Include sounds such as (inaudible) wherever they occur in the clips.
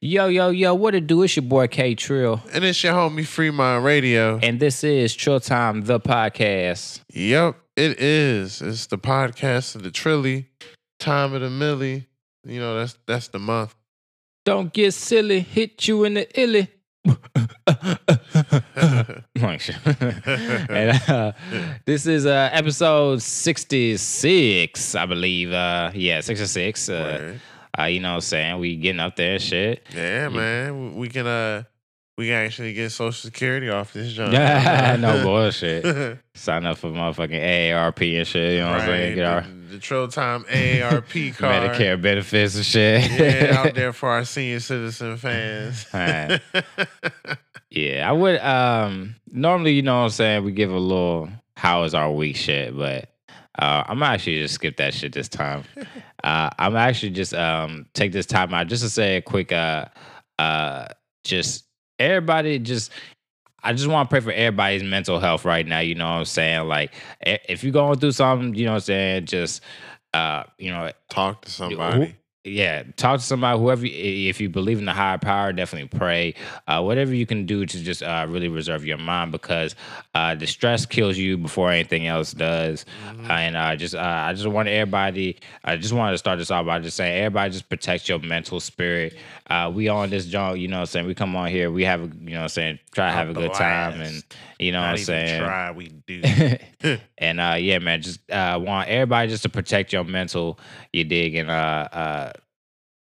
Yo, yo, yo, what it do? It's your boy K Trill. And it's your homie Fremont Radio. And this is Trill Time, the podcast. Yep, it is. It's the podcast of the Trilly, time of the millie. You know, that's that's the month. Don't get silly, hit you in the illy. (laughs) (laughs) and, uh, this is uh, episode 66, I believe. Uh, yeah, 66. Uh. Uh, you know what I'm saying? We getting up there and shit. Yeah, man. We can uh we can actually get social security off this joint. (laughs) (laughs) no bullshit. (laughs) Sign up for motherfucking AARP and shit. You know what I'm saying? Get our The, the Trill Time AARP card. Medicare benefits and shit. Yeah, out there for our senior citizen fans. Yeah, I would um normally, you know what I'm saying, we give a little how is our week shit, but uh I'm actually just skip that shit this time. uh I'm actually just um take this time out just to say a quick uh uh just everybody just I just want to pray for everybody's mental health right now, you know what I'm saying? Like if you're going through something, you know what I'm saying, just uh you know, Talk to somebody. Yeah, talk to somebody, whoever. If you believe in the higher power, definitely pray. Uh, whatever you can do to just uh, really reserve your mind, because uh, the stress kills you before anything else does. Mm-hmm. Uh, and uh, just, uh, I just want everybody. I just wanted to start this off by just saying, everybody, just protect your mental spirit. Uh, we on this joint, you know, what I'm saying we come on here, we have, a, you know, what I'm saying try to have a good time, and you know, Not what I'm saying. try, we do. (laughs) and uh yeah man just uh want everybody just to protect your mental you dig and uh uh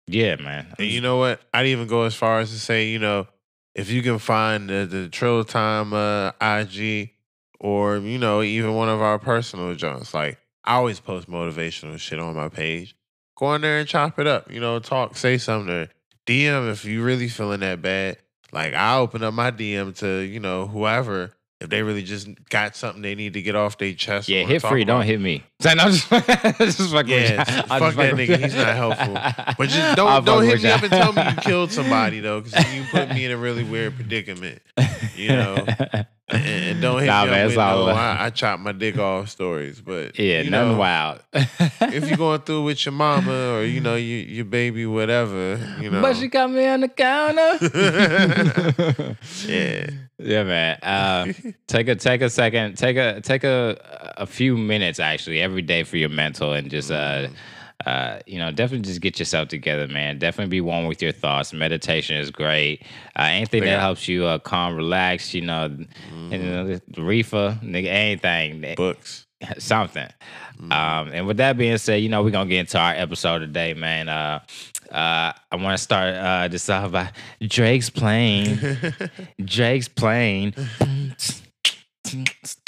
yeah man And you know what? I'd even go as far as to say, you know, if you can find the, the Trill Time uh, IG or, you know, even one of our personal joints, like I always post motivational shit on my page. Go in there and chop it up. You know, talk, say something. DM if you really feeling that bad. Like I open up my DM to, you know, whoever if they really just got something they need to get off their chest. yeah hit free don't hit me no, just, (laughs) just fuck Yeah, fuck just that nigga. He's not helpful. But just (laughs) I'll don't don't hit me up and tell me you killed (laughs) somebody though, because you put me in a really weird predicament. You know, and, and don't hit Nah, me man, up it's with all no. I, I chop my dick off stories. But yeah you nothing know, wild if you're going through with your mama or you know your your baby, whatever, you know. but she got me on the counter (laughs) yeah, yeah man uh take a take a second take a take a a few minutes actually every day for your mental and just uh uh, you know, definitely just get yourself together, man. Definitely be one with your thoughts. Meditation is great. Uh, anything that helps you uh, calm, relax, you know, and, you know, the reefer, nigga, anything, books. (laughs) something. Um, and with that being said, you know, we're gonna get into our episode today, man. Uh, uh, I want to start uh, this off by Drake's playing. (laughs) Drake's playing. (laughs)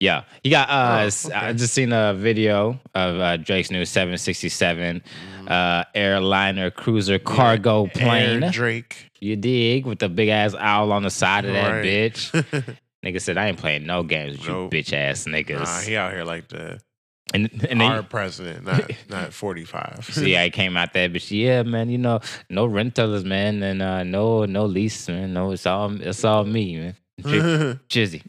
Yeah, he got. Uh, Oh, s- I okay. just seen a video of uh, Drake's new 767 uh, airliner cruiser cargo plane. Air Drake. You dig with the big ass owl on the side of that Right. bitch. (laughs) Nigga said I ain't playing no games with Nope. you bitch ass niggas. Nah, he out here like the and and our president, not not 45. (laughs) see I came out there, but yeah, man, you know, no rentals, man, and uh, no no lease, man. No, it's all it's all me, man. Dri- Jizzy.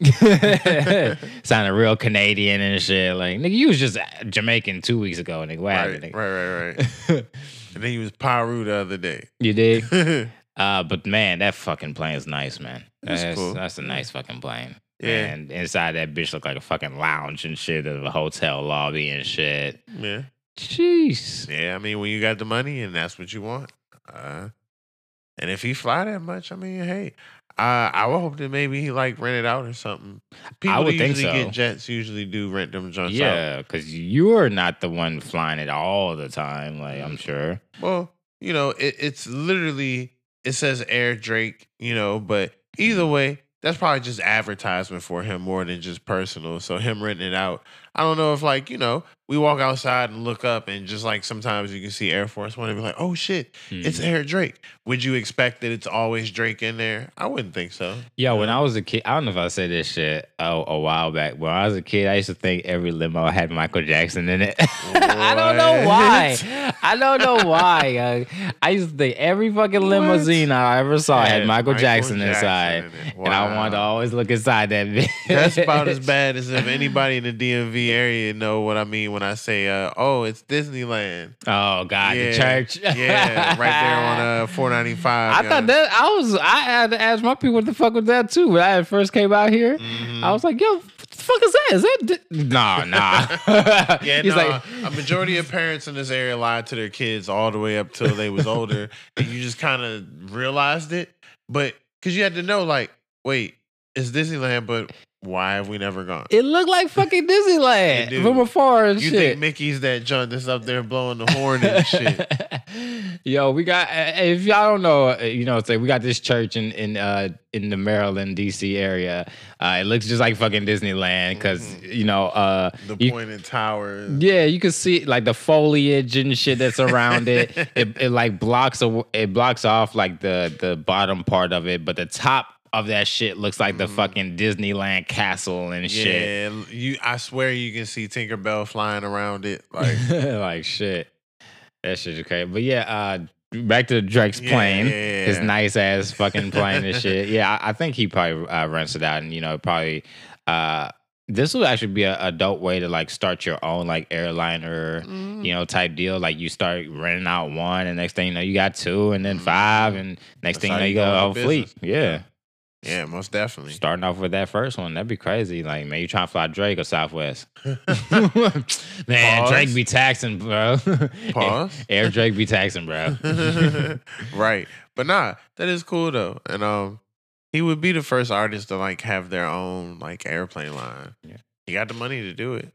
(laughs) (laughs) Sounded real Canadian and shit. Like, nigga, you was just Jamaican two weeks ago, nigga. What right, happened, right, nigga? right, right. (laughs) and then he was Paru the other day. You dig? Uh, but man, that fucking plane is nice, man. It's That's, cool. that's a nice fucking plane. Yeah. And inside that bitch look like a fucking lounge and shit of a hotel lobby and shit. yeah. Jeez. Yeah, I mean, when you got the money and that's what you want. Uh, and if he fly that much, I mean, hey, I I would hope that maybe he like rent it out or something. People would think usually so. get jets usually do rent them out. Yeah, because you're not the one flying it all the time, like I'm sure. Well, you know, it, it's literally it says Air Drake, you know, but either mm-hmm. way, that's probably just advertisement for him more than just personal. So him renting it out, I don't know if like you know we walk outside and look up and just like sometimes you can see Air Force One and be like, oh shit, it's Mhm. Air Drake. Would you expect that it's always Drake in there? I wouldn't think so. Yeah, when I was a kid, I don't know if I said this shit a, a while back. When I was a kid, I used to think every limo had Michael Jackson in it. (laughs) I don't know why. I don't know why. uh, I used to think every fucking limousine I ever saw had Had Michael, Michael Jackson, Jackson inside, in it. and I wanted to always look inside that bitch. That's about as bad as if anybody in the DMV DMV area know what I mean when I say, uh, "Oh, it's Disneyland." Oh God, Yeah. the church. Yeah, right there on uh (laughs) 495. I thought that I was. I had to ask my people what the fuck was that too. When I first came out here, Mhm. I was like, "Yo, what the fuck is that? Is that di-? nah, nah?" (laughs) Yeah, (laughs) He's no, like, a majority of parents in this area lied to their kids all the way up till they was older, and you just kind of realized it. But because you had to know, like, wait, it's Disneyland, but why have we never gone? it looked like fucking (laughs) Disneyland do. from afar and You shit. think Mickey's that junk that's up there blowing the horn and shit? (laughs) Yo, we got. uh, If y'all don't know, uh, you know, say we got this church in in uh in the Maryland D.C. area. Uh, it looks just like fucking Disneyland because Mhm. you know, uh, The you- pointed tower. yeah, you can see like the foliage and shit that's around it. (laughs) It it like blocks a, it blocks off like the the bottom part of it, but the top of that shit looks like the Mhm. fucking Disneyland castle and shit. Yeah, you. I swear you can see Tinkerbell flying around it. (laughs) Like, like shit. That shit is crazy. But yeah, uh back to Drake's Yeah, plane. yeah, His nice ass fucking plane and shit. (laughs) Yeah, I, I think he probably uh, rents it out and you know, probably uh this would actually be a, a dope way to like start your own like airliner, mm, you know, type deal. Like you start renting out one, and next thing you know, you got two, and then Mhm. five, and next That's thing you know, you you got a whole fleet. business. Yeah. Yeah, most definitely. Starting off with that first one, that'd be crazy. Like, man, you trying to fly Drake or Southwest? (laughs) man, Pause. Drake be taxing, bro. (laughs) Pause. Air Drake be taxing, bro. (laughs) right. But nah, that is cool though. And um he would be the first artist to like have their own like airplane line. Yeah. He got the money to do it.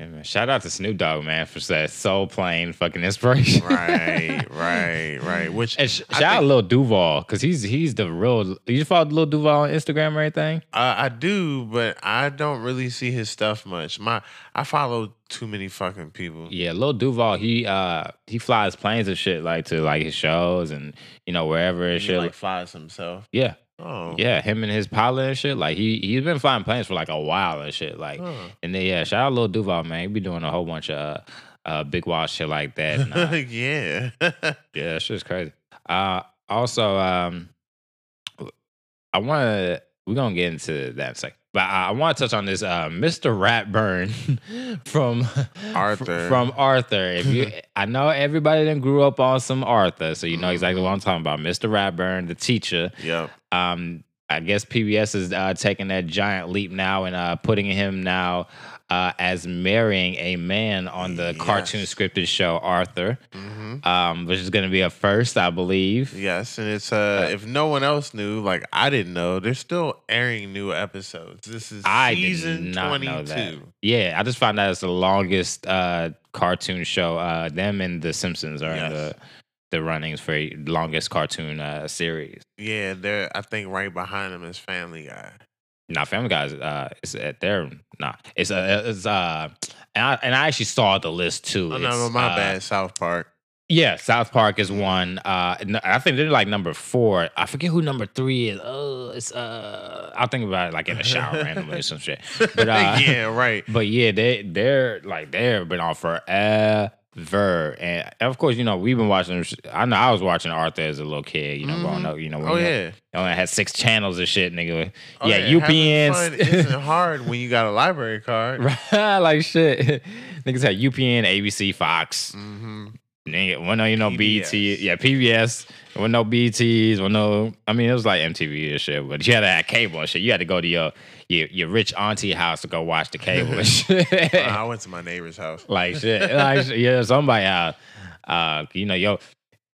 Yeah, man. Shout out to Snoop Dogg, man, for that soul plane fucking inspiration. Right, right, right. (laughs) Which And sh- shout out Lil Duval, because he's he's the real. You follow Lil Duval on Instagram or anything? uh, I do, but I don't really see his stuff much. My I follow too many fucking people. Yeah, Lil Duval, he uh he flies planes and shit like to like his shows and you know wherever and He shit. like flies himself. yeah, Oh. yeah, him and his pilot and shit. Like he he's been flying planes for like a while and shit. Like Huh. and then yeah, shout out Lil Duval, man. He be doing a whole bunch of uh, uh big wild shit like that. And, uh, (laughs) yeah. (laughs) Yeah, that shit's crazy. Uh also um I wanna we're gonna get into that in a second. But I, I want to touch on this uh Mr. Ratburn (laughs) from Arthur. From Arthur. If you I know everybody that grew up on some Arthur, so you know exactly what I'm talking about. Mr. Ratburn, the teacher. yep. Um I guess PBS is uh, taking that giant leap now and uh, putting him now uh, as marrying a man on the cartoon scripted show Arthur hmm um, which is going to be a first, I believe. Yes, and it's uh, if no one else knew, like I didn't know, they're still airing new episodes. This is I season twenty that. Yeah, I just found out it's the longest uh, cartoon show. Uh, them and The Simpsons are in the the runnings for longest cartoon uh, series. Yeah, they're I think right behind them is Family Guy. Not Family Guy's uh, it's at their Nah, it's uh, it's uh, and I and I actually saw the list too. Oh no, It's, no, my uh, bad. South Park. Yeah, South Park is one. Uh, I think they're like number four. I forget who number three is. Oh, it's uh, I'll think about it like in the shower (laughs) randomly or some shit. But uh, (laughs) yeah, right. But yeah, they they're like they've been on forever, and of course, you know we've been watching. I know I was watching Arthur as a little kid. You know, growing Mhm. up. You know, when Oh you yeah. only had six channels and shit, nigga. Oh, yeah, Having fun (laughs) isn't hard when you got a library card. (laughs) Right, like shit. (laughs) Niggas had UPN, ABC, Fox. hmm Nigga, when no, you know, BET. Yeah, PBS. When no BTs, with no, I mean, it was like MTV and shit, but you had to have cable and shit. You had to go to your your, your rich auntie house to go watch the cable and (laughs) shit. I went to my neighbor's house. like shit. Like (laughs) yeah, somebody out. Uh, you know, yo,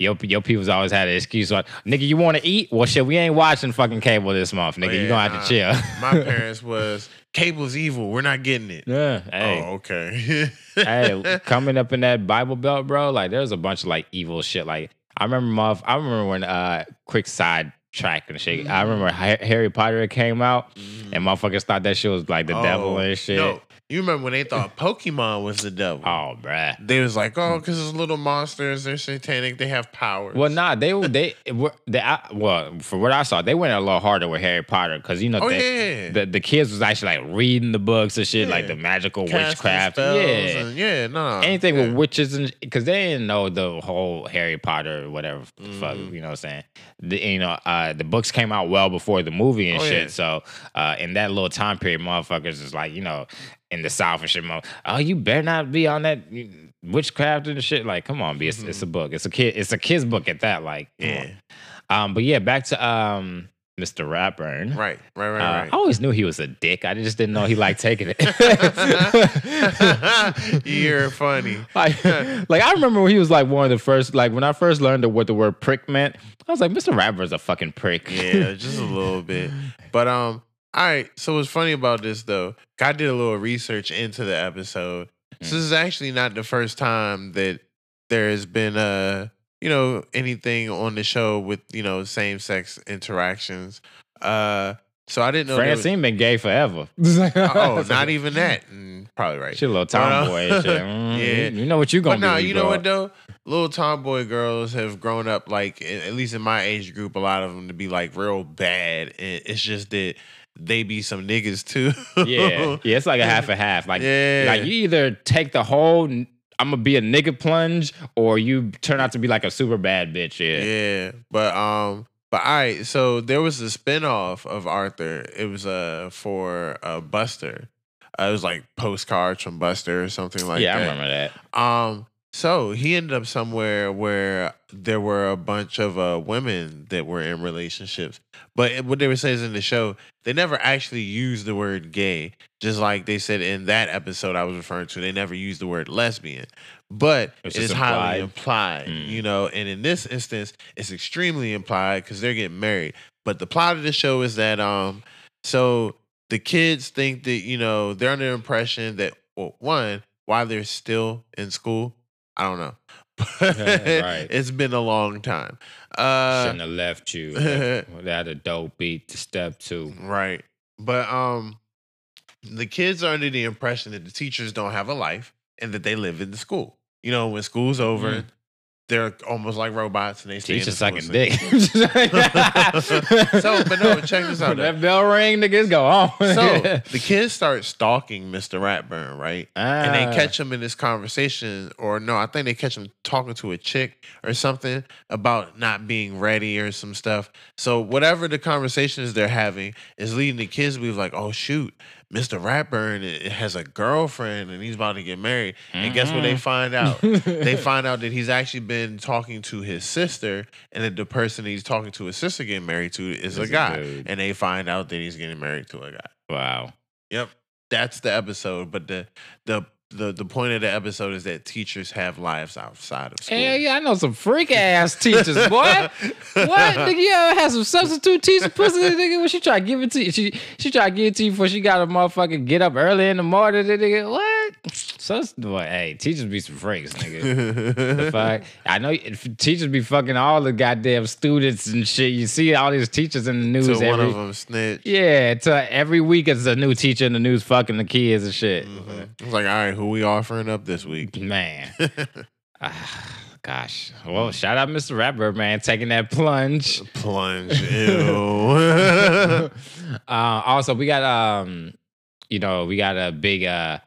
your your people's always had an excuse like, nigga, you want to eat? Well, shit, we ain't watching fucking cable this month, nigga. you yeah, gonna have to chill. My (laughs) parents was cable's evil. We're not getting it. yeah, hey, Oh, okay. hey, coming up in that Bible Belt, bro. Like, there's a bunch of like evil shit. Like, I remember, muff. I remember when uh, quick side track and shit. I remember Harry Potter came out, Mhm. and motherfuckers thought that shit was like the devil Oh, and shit. No, you remember when they thought Pokemon was the devil? Oh, bruh. They was like, oh, because it's little monsters. They're satanic. They have powers. Well, nah, they were they (laughs) were they. I, well, for what I saw, they went a little harder with Harry Potter because you know Oh they, yeah. the the kids was actually like reading the books and shit, like the magical Casting witchcraft. Yeah, and- yeah. No. anything yeah. with witches and because they didn't know the whole Harry Potter or whatever the fuck Mhm. you know what I'm saying. The, you know, uh, the books came out well before the movie and Oh, shit. yeah. So uh, in that little time period, motherfuckers is like you know. In the South and shit. Oh, you better not be on that witchcraft and shit. Like, come on, B. It's, it's a book. It's a kid. It's a kid's book at that. Like. Yeah. Um, but yeah, back to um, Mr. Ratburn. Right. Right. Uh, Right. I always knew he was a dick. I just didn't know he liked taking it. (laughs) You're funny. (laughs) like, like I remember when he was like one of the first, like when I first learned what the word prick meant, I was like, Mr. Ratburn's a fucking prick. Yeah, just a little bit. But um, all right. So what's funny about this though? I did a little research into the episode. So this is actually not the first time that there has been a you know, anything on the show with you know same sex interactions. Uh, so I didn't know. there was- Francine been gay forever. (laughs) oh, (laughs) not even that. Mm, probably right. She a little uh, tomboy. (laughs) Mm, yeah. You know what you gonna But no, you know what though? Little tomboy girls have grown up like, at least in my age group, a lot of them to be like real bad. And it's just that they be some niggas too. Yeah, (laughs) yeah, it's like a half a half. Like, Yeah. like you either take the whole "I'm gonna be a nigga" plunge, or you turn out to be like a super bad bitch. Yeah, Yeah, but um, but all right. So there was a spinoff of Arthur. It was uh for uh Buster. Uh, it was like postcards from Buster or something like that. yeah, I remember that. Um, so he ended up somewhere where there were a bunch of uh, women that were in relationships. But what they were saying in the show, they never actually used the word gay. Just like they said in that episode I was referring to, they never used the word lesbian. But It's it is just highly implied. implied, Mm. you know. And in this instance, it's extremely implied because they're getting married. But the plot of the show is that um, so the kids think that you know they're under the impression that well, one while they're still in school, I don't know, (laughs) (laughs) Right. it's been a long time. Uh, Shouldn't have left you (laughs) without a dope beat to step two. right, but um, the kids are under the impression that the teachers don't have a life and that they live in the school. You know, when school's over, Mhm. They're almost like robots and they stay the school sucking dick. (laughs) (laughs) So, but no, check this out, that bell ring, niggas go on. (laughs) So the kids start stalking Mr. Ratburn, right? and Ah. they catch him in this conversation, or no, I think they catch him talking to a chick or something about not being ready or some stuff. So whatever the conversations they're having is leading the kids to be like, "Oh shoot, Mr. Ratburn has a girlfriend and he's about to get married." And guess what they Mhm. find out? (laughs) they find out that he's actually been talking to his sister, and that the person he's talking to his sister getting married to is a a guy, dude. and they find out that he's getting married to a guy. wow. Yep. That's the episode. But the the the the point of the episode is that teachers have lives outside of school. Hell yeah, I know some freak ass teachers, boy. (laughs) what? Nigga, you ever had some substitute teacher pussy, nigga? When she try to give it to you, she she try to give it to you before she got to motherfucking get up early in the morning, nigga. What? So, boy, hey, teachers be some freaks, nigga. The fuck? I know teachers be fucking all the goddamn students and shit. You see all these teachers in the news to every one of them snitch. yeah. To every week, it's a new teacher in the news fucking the kids and shit. Mhm. It's like, all right, who we offering up this week? Man. (laughs) Ah, gosh. Well, shout out Mr. Rapper, man, taking that plunge. Plunge. Ew. (laughs) (laughs) uh, also, we got um, you know, we got a big uh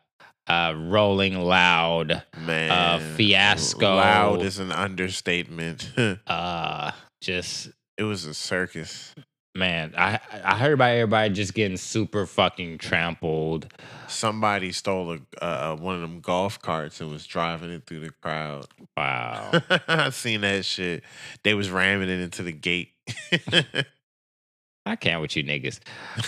uh rolling loud Man. uh, fiasco. Loud is an understatement. (laughs) uh just it was a circus. man, I I heard about everybody just getting super fucking trampled. Somebody stole a uh, one of them golf carts and was driving it through the crowd. Wow. (laughs) I seen that shit. They was ramming it into the gate. (laughs) I can't with you niggas.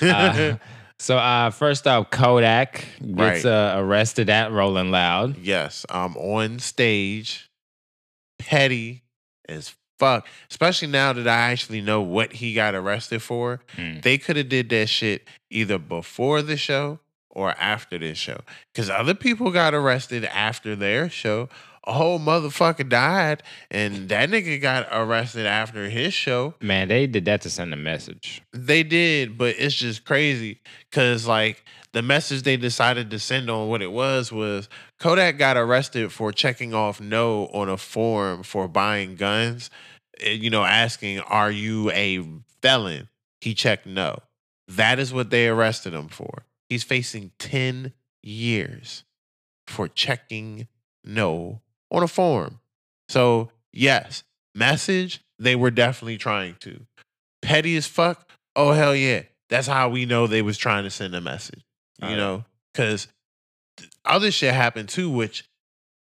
Uh, so uh first up, Kodak gets Right. uh, arrested at Rolling Loud. yes, um, on stage, petty as fuck. Especially now that I actually know what he got arrested for. Mm. They could have did that shit either before the show or after this show. Because other people got arrested after their show. A whole motherfucker died, and that nigga got arrested after his show. Man, they did that to send a message. They did, but it's just crazy because like the message they decided to send on what it was was Kodak got arrested for checking off no on a form for buying guns. eh, You know, asking, "Are you a felon?" He checked no. That is what they arrested him for. He's facing ten years for checking no on a form. So yes, message they were definitely trying to petty as fuck. Oh hell yeah. That's how we know they was trying to send a message. You yeah. know, because other shit happened too, which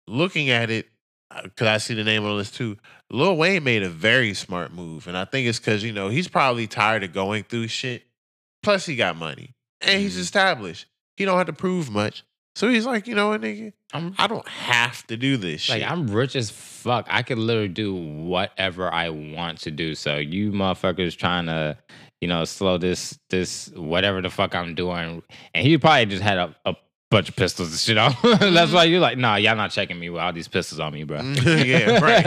looking at it, because I see the name on the list too. Lil Wayne made a very smart move, and I think it's because you know he's probably tired of going through shit. Plus, he got money and he's Mhm. established. He don't have to prove much, so he's like, you know what, nigga, I'm I don't have to do this like shit. I'm rich as fuck. I could literally do whatever I want to do. So you motherfuckers trying to, you know, slow this this whatever the fuck I'm doing. And he probably just had a, a bunch of pistols and shit. (laughs) That's why you're like, nah, y'all not checking me with all these pistols on me, bro. (laughs) yeah, right.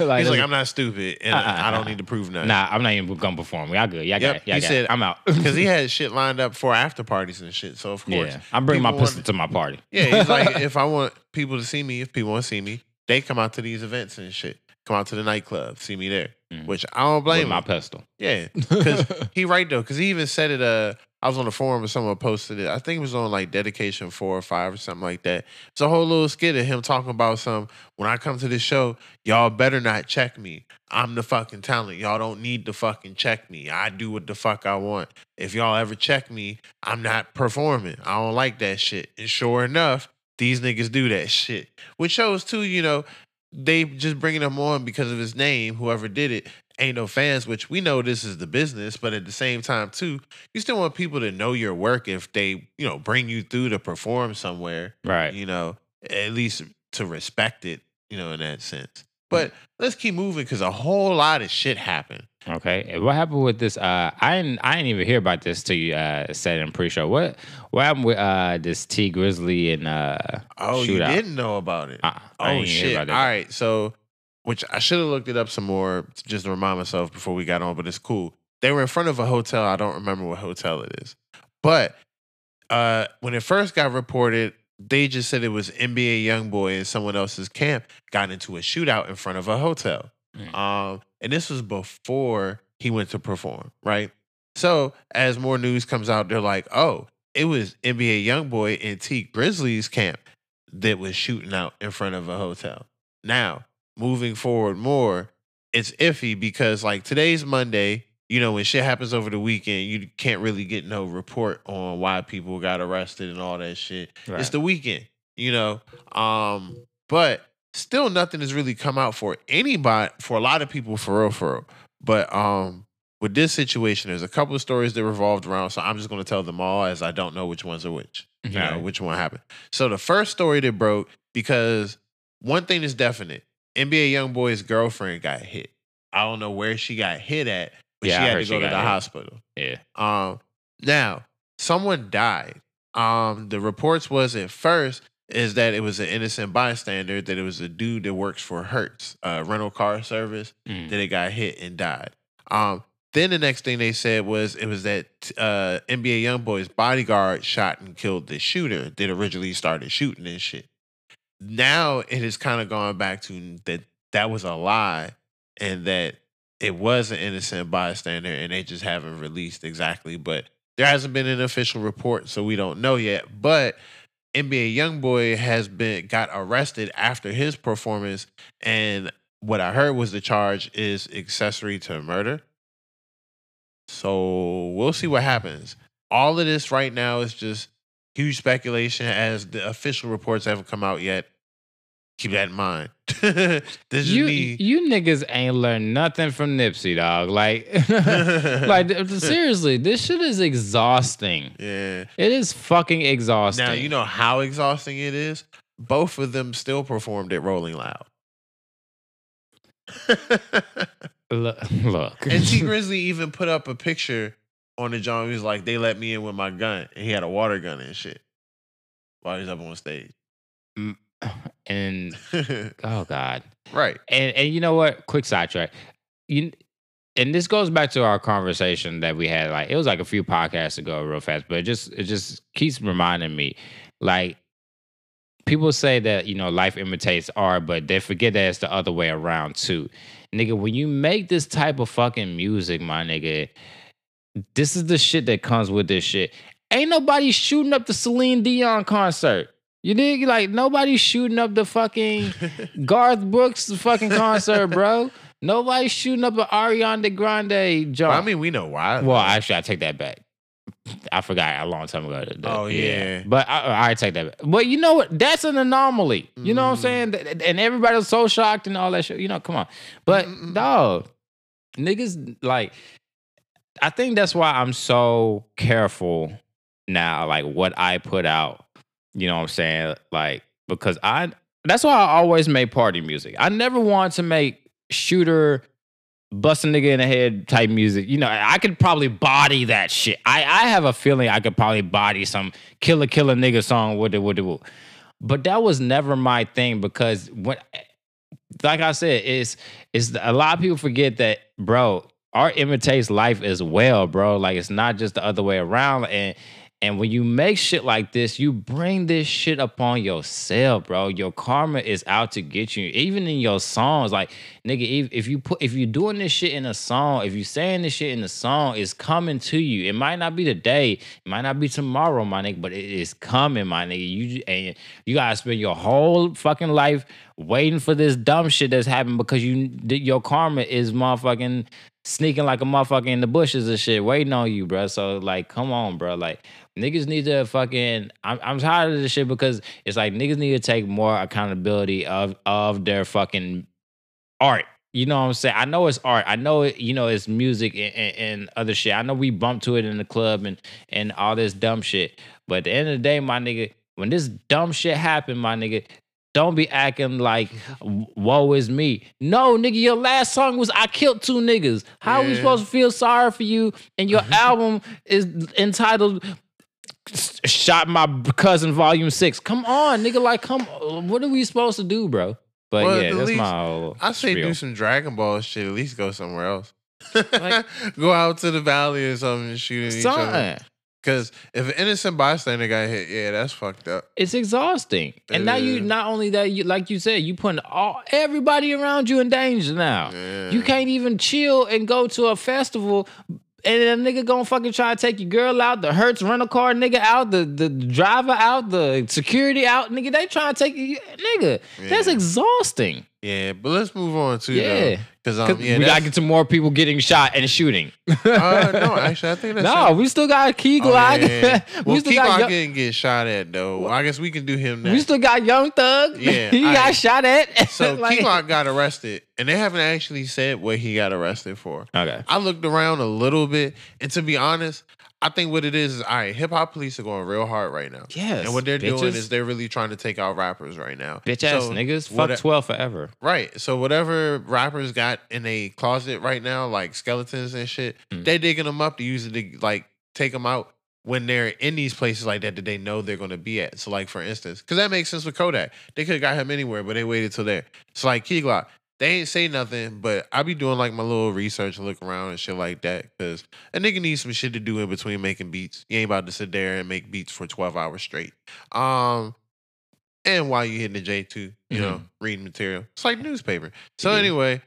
Like, (laughs) he's like, I'm not stupid, and Uh-uh, I don't uh-uh. need to prove nothing. Nah, I'm not even gonna perform. Y'all good. Y'all got it. Y'all he got said- it. I'm out. because he had shit lined up for after parties and shit. So of course, Yeah, I'm bringing my pistol want- to my party. Yeah, he's like, if I want people to see me, if people want to see me, they come out to these events and shit. Come out to the nightclub, see me there. Mhm. Which I don't blame With my him. pistol. Yeah, because he right though. Because he even said it. Uh, I was on the forum and someone posted it. I think it was on like dedication four or five or something like that. It's a whole little skit of him talking about some. When I come to this show, y'all better not check me. I'm the fucking talent. Y'all don't need to fucking check me. I do what the fuck I want. If y'all ever check me, I'm not performing. I don't like that shit. And sure enough, these niggas do that shit. Which shows too, you know, they just bringing him on because of his name. Whoever did it ain't no fans. Which we know this is the business, but at the same time too, you still want people to know your work if they, you know, bring you through to perform somewhere. Right. You know, at least to respect it. You know, in that sense. But let's keep moving because a whole lot of shit happened. Okay. And What happened with this? Uh, I didn't. I didn't even hear about this till you uh, said in pre-show. What What happened with uh, this T Grizzly and uh, Oh, you didn't know about it. Uh, Oh shit! All right, so which I should have looked it up some more just to remind myself before we got on, but it's cool. They were in front of a hotel. I don't remember what hotel it is, but uh, when it first got reported, they just said it was NBA YoungBoy and someone else's camp got into a shootout in front of a hotel. Mm. Um, and this was before he went to perform, right? So as more news comes out, they're like, "Oh, it was NBA YoungBoy and T Grizzlies camp that was shooting out in front of a hotel." Now, moving forward more, it's iffy because like today's Monday. You know, when shit happens over the weekend, you can't really get no report on why people got arrested and all that shit. It's the weekend, you know. Um, but still nothing has really come out for anybody for a lot of people for real, for real. But um with this situation, there's a couple of stories that revolved around. So I'm just gonna tell them all as I don't know which ones are which. You know, which one happened. So the first story that broke, because one thing is definite. NBA young boy's girlfriend got hit. I don't know where she got hit at, but Yeah, she had to go to the hit. hospital. Yeah. Um, now someone died. Um, the reports was at first is that it was an innocent bystander, that it was a dude that works for Hertz, uh, rental car service, Mm. that it got hit and died. Um, then the next thing they said was it was that uh, NBA YoungBoy's bodyguard shot and killed the shooter that originally started shooting and shit. Now it has kind of gone back to that that was a lie and that it was an innocent bystander and they just haven't released exactly. But there hasn't been an official report, so we don't know yet. But NBA YoungBoy has been got arrested after his performance, and what I heard was the charge is accessory to murder. So we'll see what happens. All of this right now is just huge speculation as the official reports haven't come out yet. Keep that in mind. (laughs) this is You me. you niggas ain't learned nothing from Nipsey, dog. Like, (laughs) like (laughs) seriously, this shit is exhausting. yeah. It is fucking exhausting. Now you know how exhausting it is. Both of them still performed at Rolling Loud. Look, look. and T Grizzly even put up a picture on the John. He was like, "They let me in with my gun," and he had a water gun and shit while he's up on stage. Mm, (sighs) and (laughs) oh god. right. And and you know what? Quick sidetrack. You and this goes back to our conversation that we had. Like it was like a few podcasts ago, real fast, but it just it just keeps reminding me, like people say that you know life imitates art, but they forget that it's the other way around too. Nigga, when you make this type of fucking music, my nigga, this is the shit that comes with this shit. Ain't nobody shooting up the Celine Dion concert. You dig? Like nobody's shooting up the fucking (laughs) Garth Brooks fucking concert, bro. (laughs) Nobody's shooting up an Ariana Grande joint. I mean, we know why. well, actually, I take that back. I forgot a long time ago. Oh, yeah. But I, I take that. back. But you know what? That's an anomaly. You know what I'm Mhm. saying? And everybody was so shocked and all that shit. You know, come on. But Mm-mm. dog, niggas like. I think that's why I'm so careful now, like what I put out. You know what I'm saying? Like because I. That's why I always make party music. I never want to make shooter bust a nigga in the head type music. You know, I could probably body that shit. I, I have a feeling I could probably body some killer killer nigga song with it with it. But that was never my thing because when like I said, it's it's a lot of people forget that, bro, art imitates life as well, bro. Like it's not just the other way around. And and when you make shit like this, you bring this shit upon yourself, bro. Your karma is out to get you. Even in your songs, like nigga, if, if you put if you're doing this shit in a song, if you saying this shit in a song, it's coming to you. It might not be today, it might not be tomorrow, my nigga, but it is coming, my nigga. You and you gotta spend your whole fucking life waiting for this dumb shit that's happened because you your karma is motherfucking sneaking like a motherfucker in the bushes and shit, waiting on you, bro. So like, come on, bro. Like niggas need to fucking. I'm I'm tired of this shit because it's like niggas need to take more accountability of of their fucking art. You know what I'm saying? I know it's art. I know it. You know it's music and, and, and other shit. I know we bump to it in the club and and all this dumb shit. But at the end of the day, my nigga, when this dumb shit happened, my nigga, don't be acting like woe is me. No, nigga, your last song was I killed two niggas. How are we supposed to feel sorry for you? And your (laughs) album is entitled Shot My Cousin Volume 6. Come on, nigga. Like, come what are we supposed to do, bro? But Well, yeah, that's least my I say spiel. do some Dragon Ball shit. At least go somewhere else. Like- (laughs) go out to the valley or something and shoot each other. Because if an innocent bystander got hit, yeah, that's fucked up. It's exhausting. And now you not only that, you like you said, you putting all everybody around you in danger now. Yeah. You can't even chill and go to a festival. And a nigga gonna fucking try to take your girl out, the Hertz rental car nigga out, the, the driver out, the security out, nigga. They trying to take you, nigga. That's exhausting. Yeah, but let's move on to Yeah. Because 'Cause um, yeah, we gotta that's- get to more people getting shot and shooting. uh, no, (laughs) actually, I think that's no, we still got Key Oh, Glock. yeah, yeah. (laughs) we Well, still Key got Glock Young- didn't get shot at though. I guess we can do him we still got Young Thug. Yeah, (laughs) he got shot at. so Like- Key Glock got arrested, and they haven't actually said what he got arrested for. Okay. I looked around a little bit, and to be honest, I think what it is is all right. Hip hop police are going real hard right now, Yes. and what they're doing is they're really trying to take out rappers right now. bitch ass So, niggas. Fuck what- twelve forever. Right. So whatever rappers got in a closet right now, like skeletons and shit, Mm. they digging them up to use it to like take them out when they're in these places like that that they know they're going to be at. So like for instance, because that makes sense with Kodak, they could have got him anywhere, but they waited till there. So like Key Glock, they ain't say nothing, but I be doing like my little research and look around and shit like that because a nigga needs some shit to do in between making beats. You ain't about to sit there and make beats for twelve hours straight. Um. And while you hitting the J two, you know, reading material, it's like newspaper. So Yeah. anyway,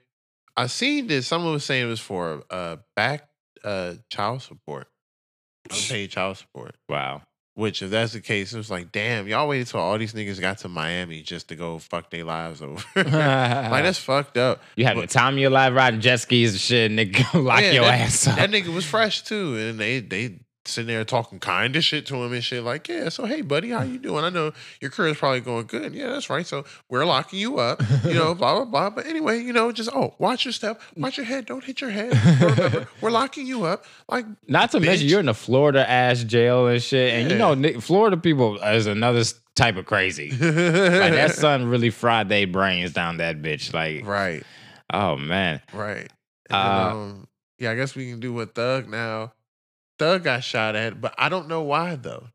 I seen this. Someone was saying it was for uh back uh child support, unpaid child support. Wow. Which, if that's the case, it was like, damn, y'all waited till all these niggas got to Miami just to go fuck their lives over. (laughs) like that's fucked up. You having the time of your life riding jet skis and shit, nigga. (laughs) Lock Yeah, your that- ass up. That nigga was fresh too, and they they sitting there talking kind of shit to him and shit. Like, yeah, so hey, buddy, how you doing? I know your career's probably going good. Yeah, that's right. So we're locking you up. You know, (laughs) blah blah blah. But anyway, you know, just oh, watch your step, watch your head, don't hit your head. Remember, (laughs) we're locking you up. Like, Not to mention you're in a Florida ass jail and shit, and you know Florida people is another type of crazy. like that (laughs) son really fried their brains down that bitch. Like, right, oh man, right. And Uh, um, yeah, I guess we can do what Thug now. Thug got shot at, but I don't know why though.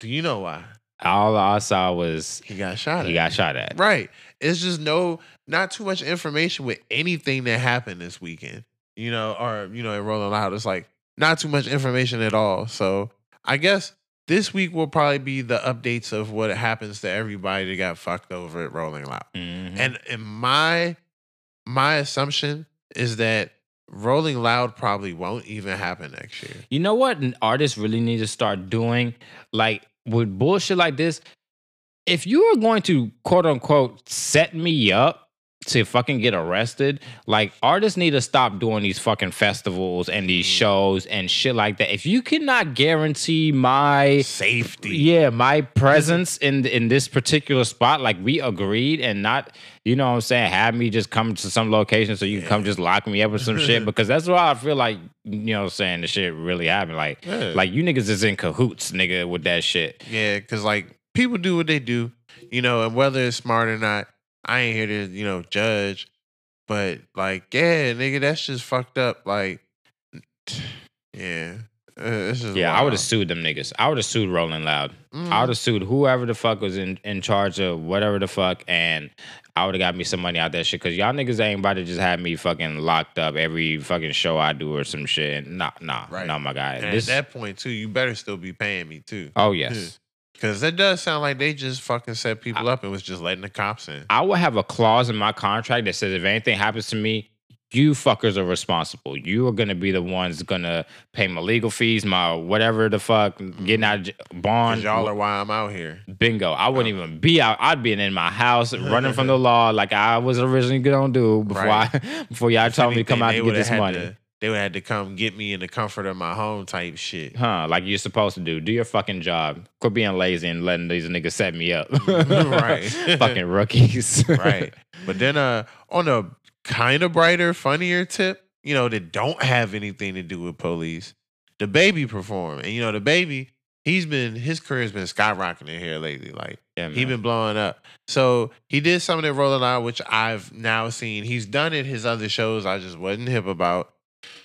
Do you know why all I saw was he got shot he at? got shot at. Right. It's just no, not too much information with anything that happened this weekend, you know, or, you know, in Rolling Loud. It's like not too much information at all. So I guess this week will probably be the updates of what happens to everybody that got fucked over at Rolling Loud. Mhm. And in my, my assumption is that Rolling Loud probably won't even happen next year. You know what artists really need to start doing? Like with bullshit like this, if you are going to quote unquote set me up, to fucking get arrested. Like artists need to stop doing these fucking festivals and these Mm. shows and shit like that. If you cannot guarantee my Safety. yeah, my presence in in this particular spot, like we agreed, and not, you know what I'm saying, have me just come to some location so you can come just lock me up or some shit. (laughs) Because that's why I feel like, you know what I'm saying, the shit really happened. Like, Yeah. like you niggas is in cahoots, nigga, with that shit. Yeah, because like people do what they do, you know, and whether it's smart or not, I ain't here to, you know, judge. But like, yeah, nigga, that's just fucked up. Like, yeah. Uh, Yeah, I would have sued them niggas. I would have sued Rolling Loud. Mhm. I would have sued whoever the fuck was in, in charge of whatever the fuck, and I would have got me some money out that shit. Cause y'all niggas ain't about to just have me fucking locked up every fucking show I do or some shit. Nah, nah, Right. nah, my guy. This, at that point too, you better still be paying me too. oh (laughs) yes. Because that does sound like they just fucking set people up and was just letting the cops in. I would have a clause in my contract that says if anything happens to me, you fuckers are responsible. You are gonna be the ones gonna pay my legal fees, my whatever the fuck, getting mm-hmm. out of j- bond. Y'all are why I'm out here. Bingo. I wouldn't oh. even be out. I'd be in my house running from the (laughs) law like I was originally gonna do before Right. I (laughs) before y'all If told me to come out and get this money. to- they would have to come get me in the comfort of my home type shit. Huh, like you're supposed to do. Do your fucking job. Quit being lazy and letting these niggas set me up. (laughs) Right. fucking rookies. (laughs) right. But then uh on a kind of brighter, funnier tip, you know, that don't have anything to do with police, DaBaby performed. And you know, DaBaby, he's been his career's been skyrocketing here lately. Like Yeah, he been blowing up. So he did something at Rolling Loud, which I've now seen. He's done it his other shows I just wasn't hip about.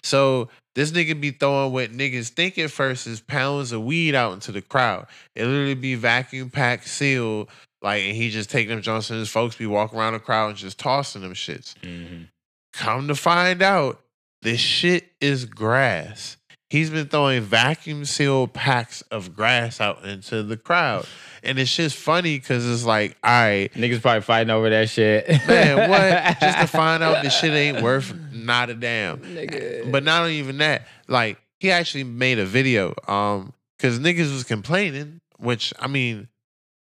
So this nigga be throwing what niggas think at first is pounds of weed out into the crowd. It literally be vacuum packed, sealed, like, and he just take them Johnson. His folks be walking around the crowd and just tossing them shits. Mhm. Come to find out, this shit is grass. He's been throwing vacuum sealed packs of grass out into the crowd. And it's just funny because it's like, all right, Niggas probably fighting over that shit. man, what? (laughs) Just to find out this shit ain't worth not a damn. Nigga. But not even that, like he actually made a video, um, because niggas was complaining, which I mean,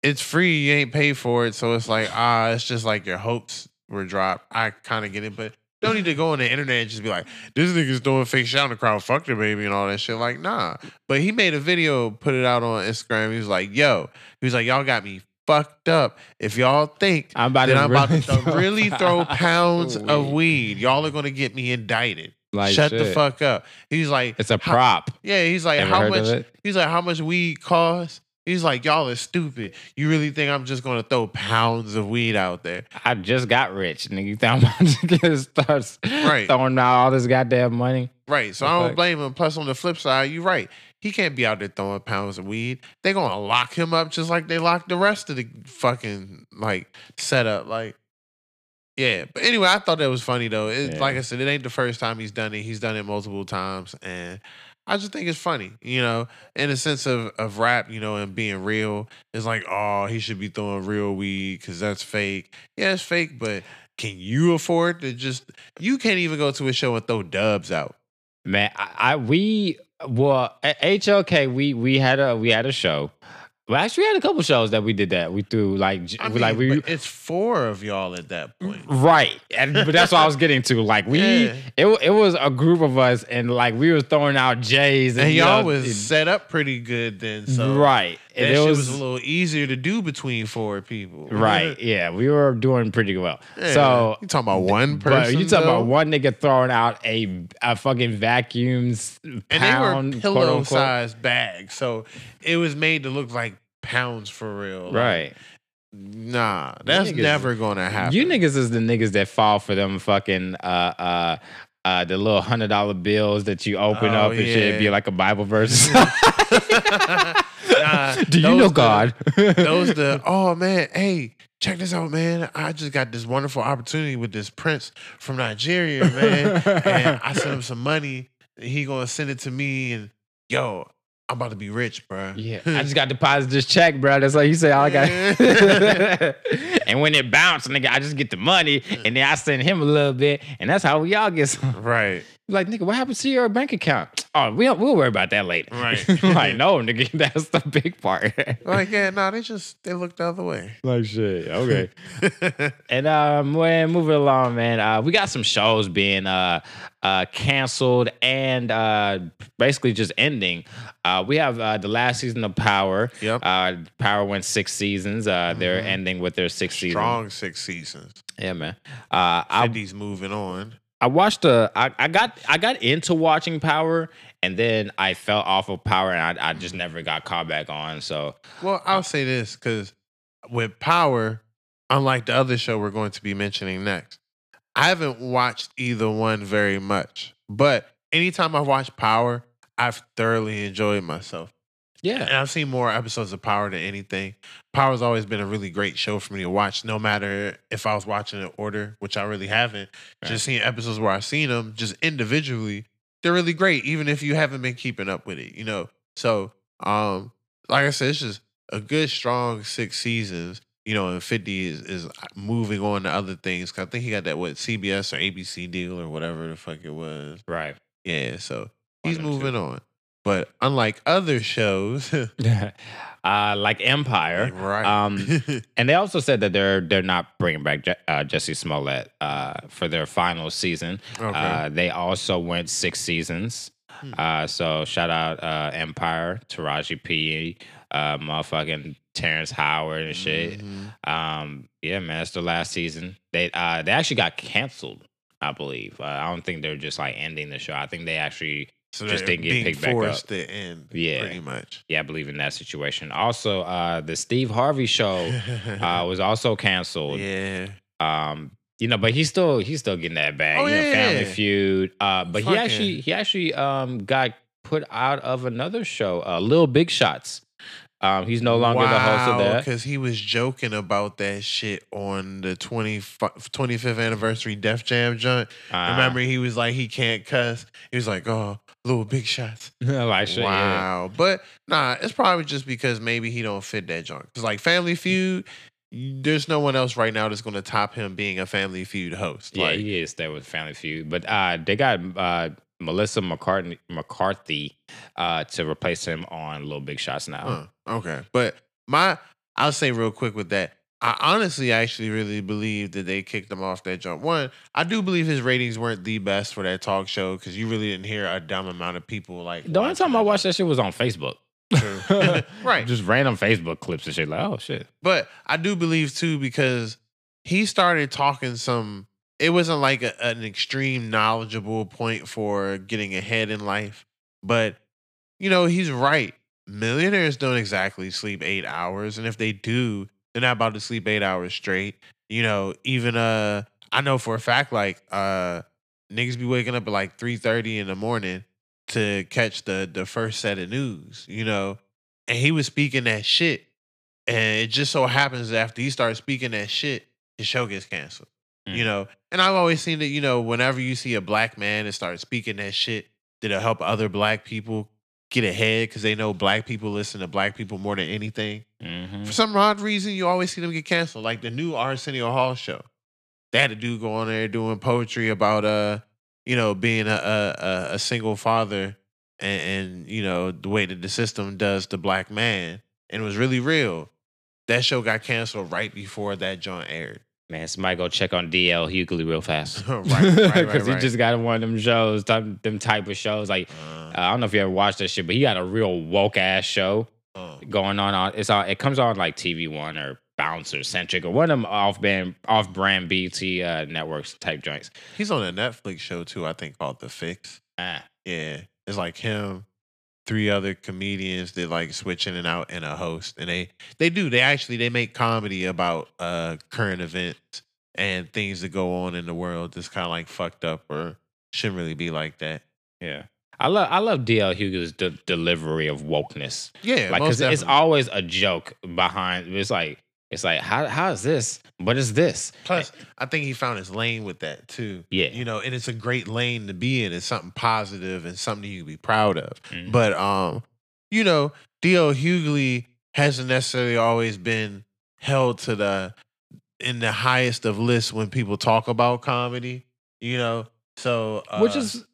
it's free, you ain't paid for it, so it's like ah, it's just like your hopes were dropped. I kind of get it, but don't need to go on the internet and just be like, this nigga's doing fake shit on the crowd, fuck DaBaby and all that shit. Like, nah. But he made a video, put it out on Instagram. He was like, yo, he was like, y'all got me fucked up. If y'all think I'm about that to I'm about to (laughs) really throw, (laughs) pounds weed. of weed, y'all are gonna get me indicted. Like Shut the fuck up. He's like, It's a prop. yeah, he's like, Ever how much? He's like, how much weed costs? He's like, y'all are stupid. You really think I'm just gonna throw pounds of weed out there? I just got rich, nigga. You think I'm about to get starts Right. throwing out all this goddamn money? Right. So I don't blame him. Plus, on the flip side, you're right. He can't be out there throwing pounds of weed. They're gonna lock him up just like they locked the rest of the fucking like setup. Like, yeah. But anyway, I thought that was funny though. It, Yeah. Like I said, it ain't the first time he's done it. He's done it multiple times, and I just think it's funny. You know, in the sense of of rap, you know, and being real. It's like, oh, he should be throwing real weed because that's fake. Yeah, it's fake, but. Can you afford to just? You can't even go to a show and throw dubs out. Man, I, I we well HLK we we had a we had a show. Well, actually, we had a couple shows that we did that. We threw like I mean, like we but it's four of y'all at that point. right, and but that's what I was getting to. Like we, Yeah. it it was a group of us, and like we were throwing out J's, and, And y'all was it- set up pretty good then, so right, that and shit it was, was, a little easier to do between four people. right. Yeah, we were doing pretty well. Yeah. So you talking about one person? But you talking though? about one nigga throwing out a a fucking vacuums and pound, they were quote, pillow unquote. sized bags, so it was made to look like pounds for real. Like, Right. Nah, that's niggas- never gonna happen. You niggas is the niggas that fall for them fucking uh uh uh the little hundred dollar bills that you open Oh, up and shit be like a Bible verse. (laughs) Nah, (laughs) Do you know the- God? (laughs) those the oh man, hey, check this out, man. I just got this wonderful opportunity with this prince from Nigeria, man. and I sent him some money. And he gonna send it to me, and yo, I'm about to be rich, bro. Yeah, I just got deposited this check, bro. That's like you say. All I got, and And when it bounced, nigga, I just get the money, and then I send him a little bit, and that's how we all get some. Right. (laughs) Like, nigga, what happened to your bank account? (tsk) Oh, we'll we'll worry about that later. Right. (laughs) like, no, nigga, (laughs) that's the big part. Like, yeah, no, they just they look the other way. like shit. Okay. And um, when moving along, man, uh, we got some shows being uh, uh, canceled and uh, basically just ending. Uh, we have uh, the last season of Power. Yep. Uh, Power went six seasons. Uh, They're Mhm. ending with their sixth season. Strong six seasons. Yeah, man. Uh, I Cindy's moving on. I watched a. I, I got I got into watching Power, and then I fell off of Power, and I, I just never got caught back on. So Well, I'll say this because with Power, unlike the other show we're going to be mentioning next, I haven't watched either one very much. But anytime I've watched Power, I've thoroughly enjoyed myself. And yeah, I've seen more episodes of Power than anything. Power's always been a really great show for me to watch, no matter if I was watching in order, which I really haven't. Right. Just seeing episodes where I've seen them just individually, they're really great, even if you haven't been keeping up with it, you know. So, um, like I said, it's just a good, strong six seasons. You know, and 50 is, is moving on to other things. 'Cause I think he got that what CBS or ABC deal or whatever the fuck it was. right. Yeah, so he's of the two. moving on. But unlike other shows, (laughs) (laughs) uh, like Empire. right? (laughs) Um, And they also said that they're they're not bringing back Je- uh, Jesse Smollett uh, for their final season. okay. Uh, they also went six seasons. Hmm. Uh, so shout out uh, Empire, Taraji P, uh, motherfucking Terrence Howard and shit. Mhm. Um, yeah, man, that's the last season. They uh, they actually got canceled. I believe. Uh, I don't think they're just like ending the show. I think they actually, So just didn't get picked back up. to end. Yeah. pretty much. yeah, I believe in that situation. Also, uh, the Steve Harvey show (laughs) uh, was also canceled. yeah, Um, you know, but he's still he's still getting that bag. Oh, you know, Family yeah. Feud. Uh, but he actually he actually um got put out of another show, uh, Little Big Shots. Um, he's no longer the host of that. Because he was joking about that shit on the 20, 25th anniversary Def Jam joint. Uh, Remember, he was like, he can't cuss. He was like, oh, little big shots. (laughs) like shit, yeah. wow. But nah, it's probably just because maybe he don't fit that joint. Because like Family Feud, there's no one else right now that's going to top him being a Family Feud host. Yeah, like, he is there with Family Feud, but uh, they got uh, Melissa McCartney McCarthy uh, to replace him on Little Big Shots now. Huh, okay. But my I'll say real quick with that. I honestly actually really believe that they kicked him off that jump. One, I do believe his ratings weren't the best for that talk show because you really didn't hear a dumb amount of people like. The only time I watched that shit was on Facebook. (laughs) (laughs) Right. Just random Facebook clips and shit. Like, oh shit. But I do believe too because he started talking some. It wasn't like a, an extreme knowledgeable point for getting ahead in life, but you know he's right. Millionaires don't exactly sleep eight hours, and if they do, they're not about to sleep eight hours straight. You know, even uh, I know for a fact like uh, niggas be waking up at like three thirty in the morning to catch the the first set of news. You know, and he was speaking that shit. And it just so happens that after he starts speaking that shit, his show gets canceled. You Mm. know, and I've always seen that, you know, whenever you see a black man and start speaking that shit, that'll help other black people get ahead because they know black people listen to black people more than anything. Mhm. For some odd reason, you always see them get canceled. Like the new Arsenio Hall show. They had a dude go on there doing poetry about uh, you know, being a a, a- single father and, and you know, the way that the system does the black man. And it was really real. That show got canceled right before that joint aired. Man, somebody go check on DL Hughley real fast. (laughs) Right, right, (laughs) right, Because he right. just got one of them shows, them type of shows. Like, Uh, I don't know if you ever watched that shit, but he got a real woke ass show uh, going on. on it's on. It comes on like TV One or Bounce or Centric or one of them off band, off brand BET uh, networks type joints. he's on a Netflix show too, I think called The Fix. Ah, Yeah, it's like him, three other comedians that like switch in and out, and a host. And they they do they actually they make comedy about uh current events and things that go on in the world that's kind of like fucked up or shouldn't really be like that. yeah. I love I love DL Hughley's de- delivery of wokeness. Yeah, like because it's always a joke behind. It's like it's like how how is this? What is this? Plus, I think he found his lane with that too. Yeah. You know, and it's a great lane to be in. It's something positive and something you can be proud of. Mhm. But um, you know, D.L. Hughley hasn't necessarily always been held to the in the highest of lists when people talk about comedy. You know, so uh, which is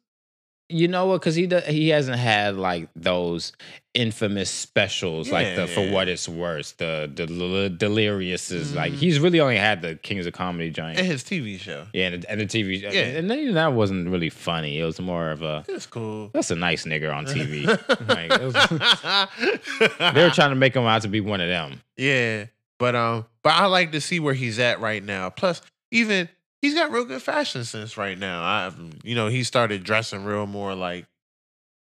you know what because he do, he hasn't had like those infamous specials like the for what it's worth the the Del- delirious is like Mhm. he's really only had the kings of comedy giant and his TV show. yeah and, the- and the tv Yeah. and then that wasn't really funny it was more of a It's cool. that's a nice nigga on tv (laughs) Like, was- (laughs) they were trying to make him out to be one of them Yeah, but um, but I like to see where he's at right now. Plus, even he's got real good fashion sense right now. I, you know, he started dressing real more like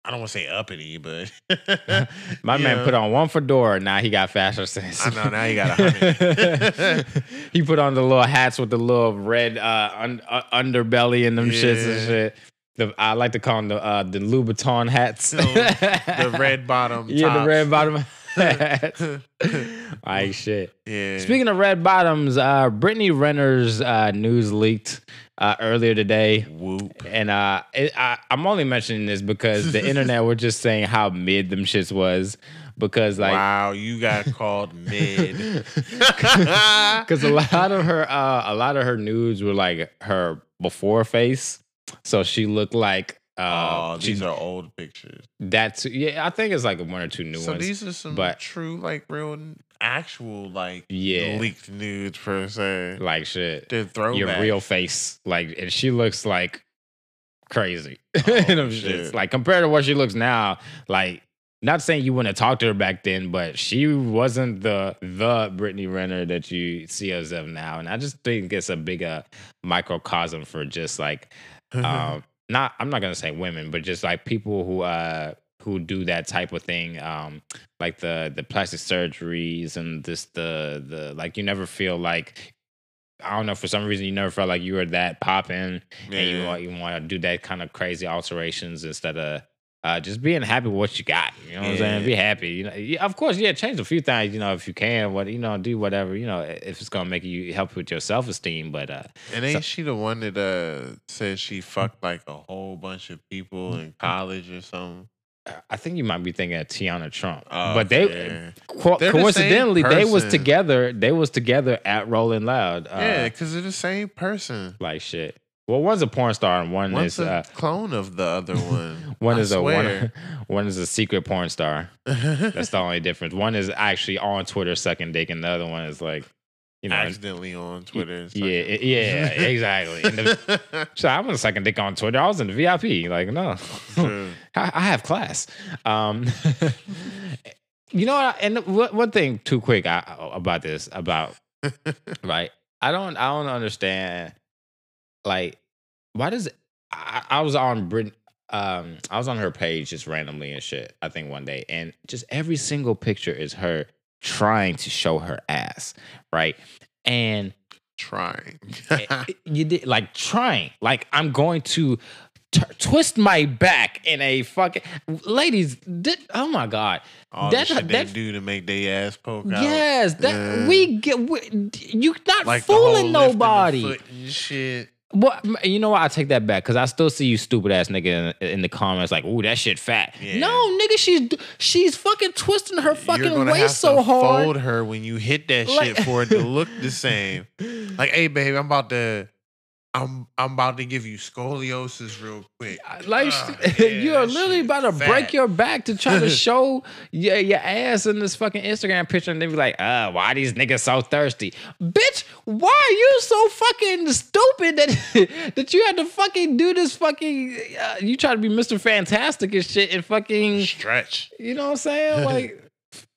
I don't want to say uppity, but (laughs) (laughs) my man know. put on one fedora now he got fashion sense I know, now he got a hundred. (laughs) he put on the little hats with the little red uh, un- uh underbelly and them shits and shit the, I like to call them the uh, the Louboutin hats. the red bottom. Yeah, the red bottom. (laughs) like shit. yeah. Speaking of red bottoms, uh, Brittany Renner's uh, news leaked uh, earlier today. Whoop. And uh, it, I, I'm only mentioning this because the (laughs) internet were just saying how mid them shits was. Because like, wow, you got called mid. (laughs) because a lot of her, uh, a lot of her nudes were like her before face, so she looked like. Uh, oh, she, these are old pictures. that's yeah. I think it's like one or two new so ones. So these are some but- true, like real, actual, like Yeah. leaked nudes per se. like shit. They're throwback. your real face. Like, and she looks like crazy. (laughs) Oh, shit. Like compared to what she looks now, like not saying you wouldn't have talked to her back then, but she wasn't the the Brittany Renner that you see as of now. And I just think it's a big uh, microcosm for just like (laughs) um not I'm not gonna say women, but just like people who uh who do that type of thing. Um like the the plastic surgeries and this the the like you never feel like I don't know for some reason you never felt like you were that popping and you want you want to do that kind of crazy alterations instead of uh, just being happy with what you got. You know what I'm saying? Be happy. You know, yeah, of course, yeah, change a few things. You know, if you can, what you know, do whatever. You know, if it's gonna make you help with your self esteem. But uh, And ain't she the one that uh said she fucked like a whole bunch of people in college or something? I think you might be thinking of Teanna Trump. Oh, but they yeah. co- They're the coincidentally they was together. They was together at Rolling Loud. Uh, yeah, because they're the same person. like shit. Well, one's a porn star and one One's is a uh, clone of the other (laughs) one. one I is a one, (laughs) one is a secret porn star. That's the only difference. One is actually on Twitter sucking dick, and the other one is like, you know, accidentally on Twitter. and yeah, sucking. yeah, exactly. And the, (laughs) so I wasn't sucking dick on Twitter. I was in the VIP. Like, no. I, I have class. Um, you know, what? and what, one thing too quick I, about this about right. I don't I don't understand. Like, why does I, I was on Brit um I was on her page just randomly and shit. I think one day, and just every single picture is her trying to show her ass, right? And Trying. eh, (laughs) you did like trying, like I'm going to t- twist my back in a fucking ladies. Did, oh my god, All That- the shit that- they do to make their ass poke out. yes, that Yeah. we get. We, you not Like fooling nobody. shit. What you know what? I take that back because I still see you stupid ass nigga in, in the comments like, "Ooh, that shit fat." Yeah. No, nigga, she's she's fucking twisting her You're fucking waist so to hard. Fold her when you hit that Like- shit for it to look the (laughs) same. Like, hey, babe, I'm about to, I'm, I'm about to give you scoliosis real quick. Like Ah, sh- (laughs) yeah, you are literally about to fat. break your back to try to (laughs) show your, your ass in this fucking Instagram picture, and they be like, "Uh, why these niggas so thirsty, bitch? Why are you so fucking stupid that (laughs) that you had to fucking do this fucking? Uh, you try to be Mister Fantastic and shit, and fucking, stretch. you know what I'm saying? Like,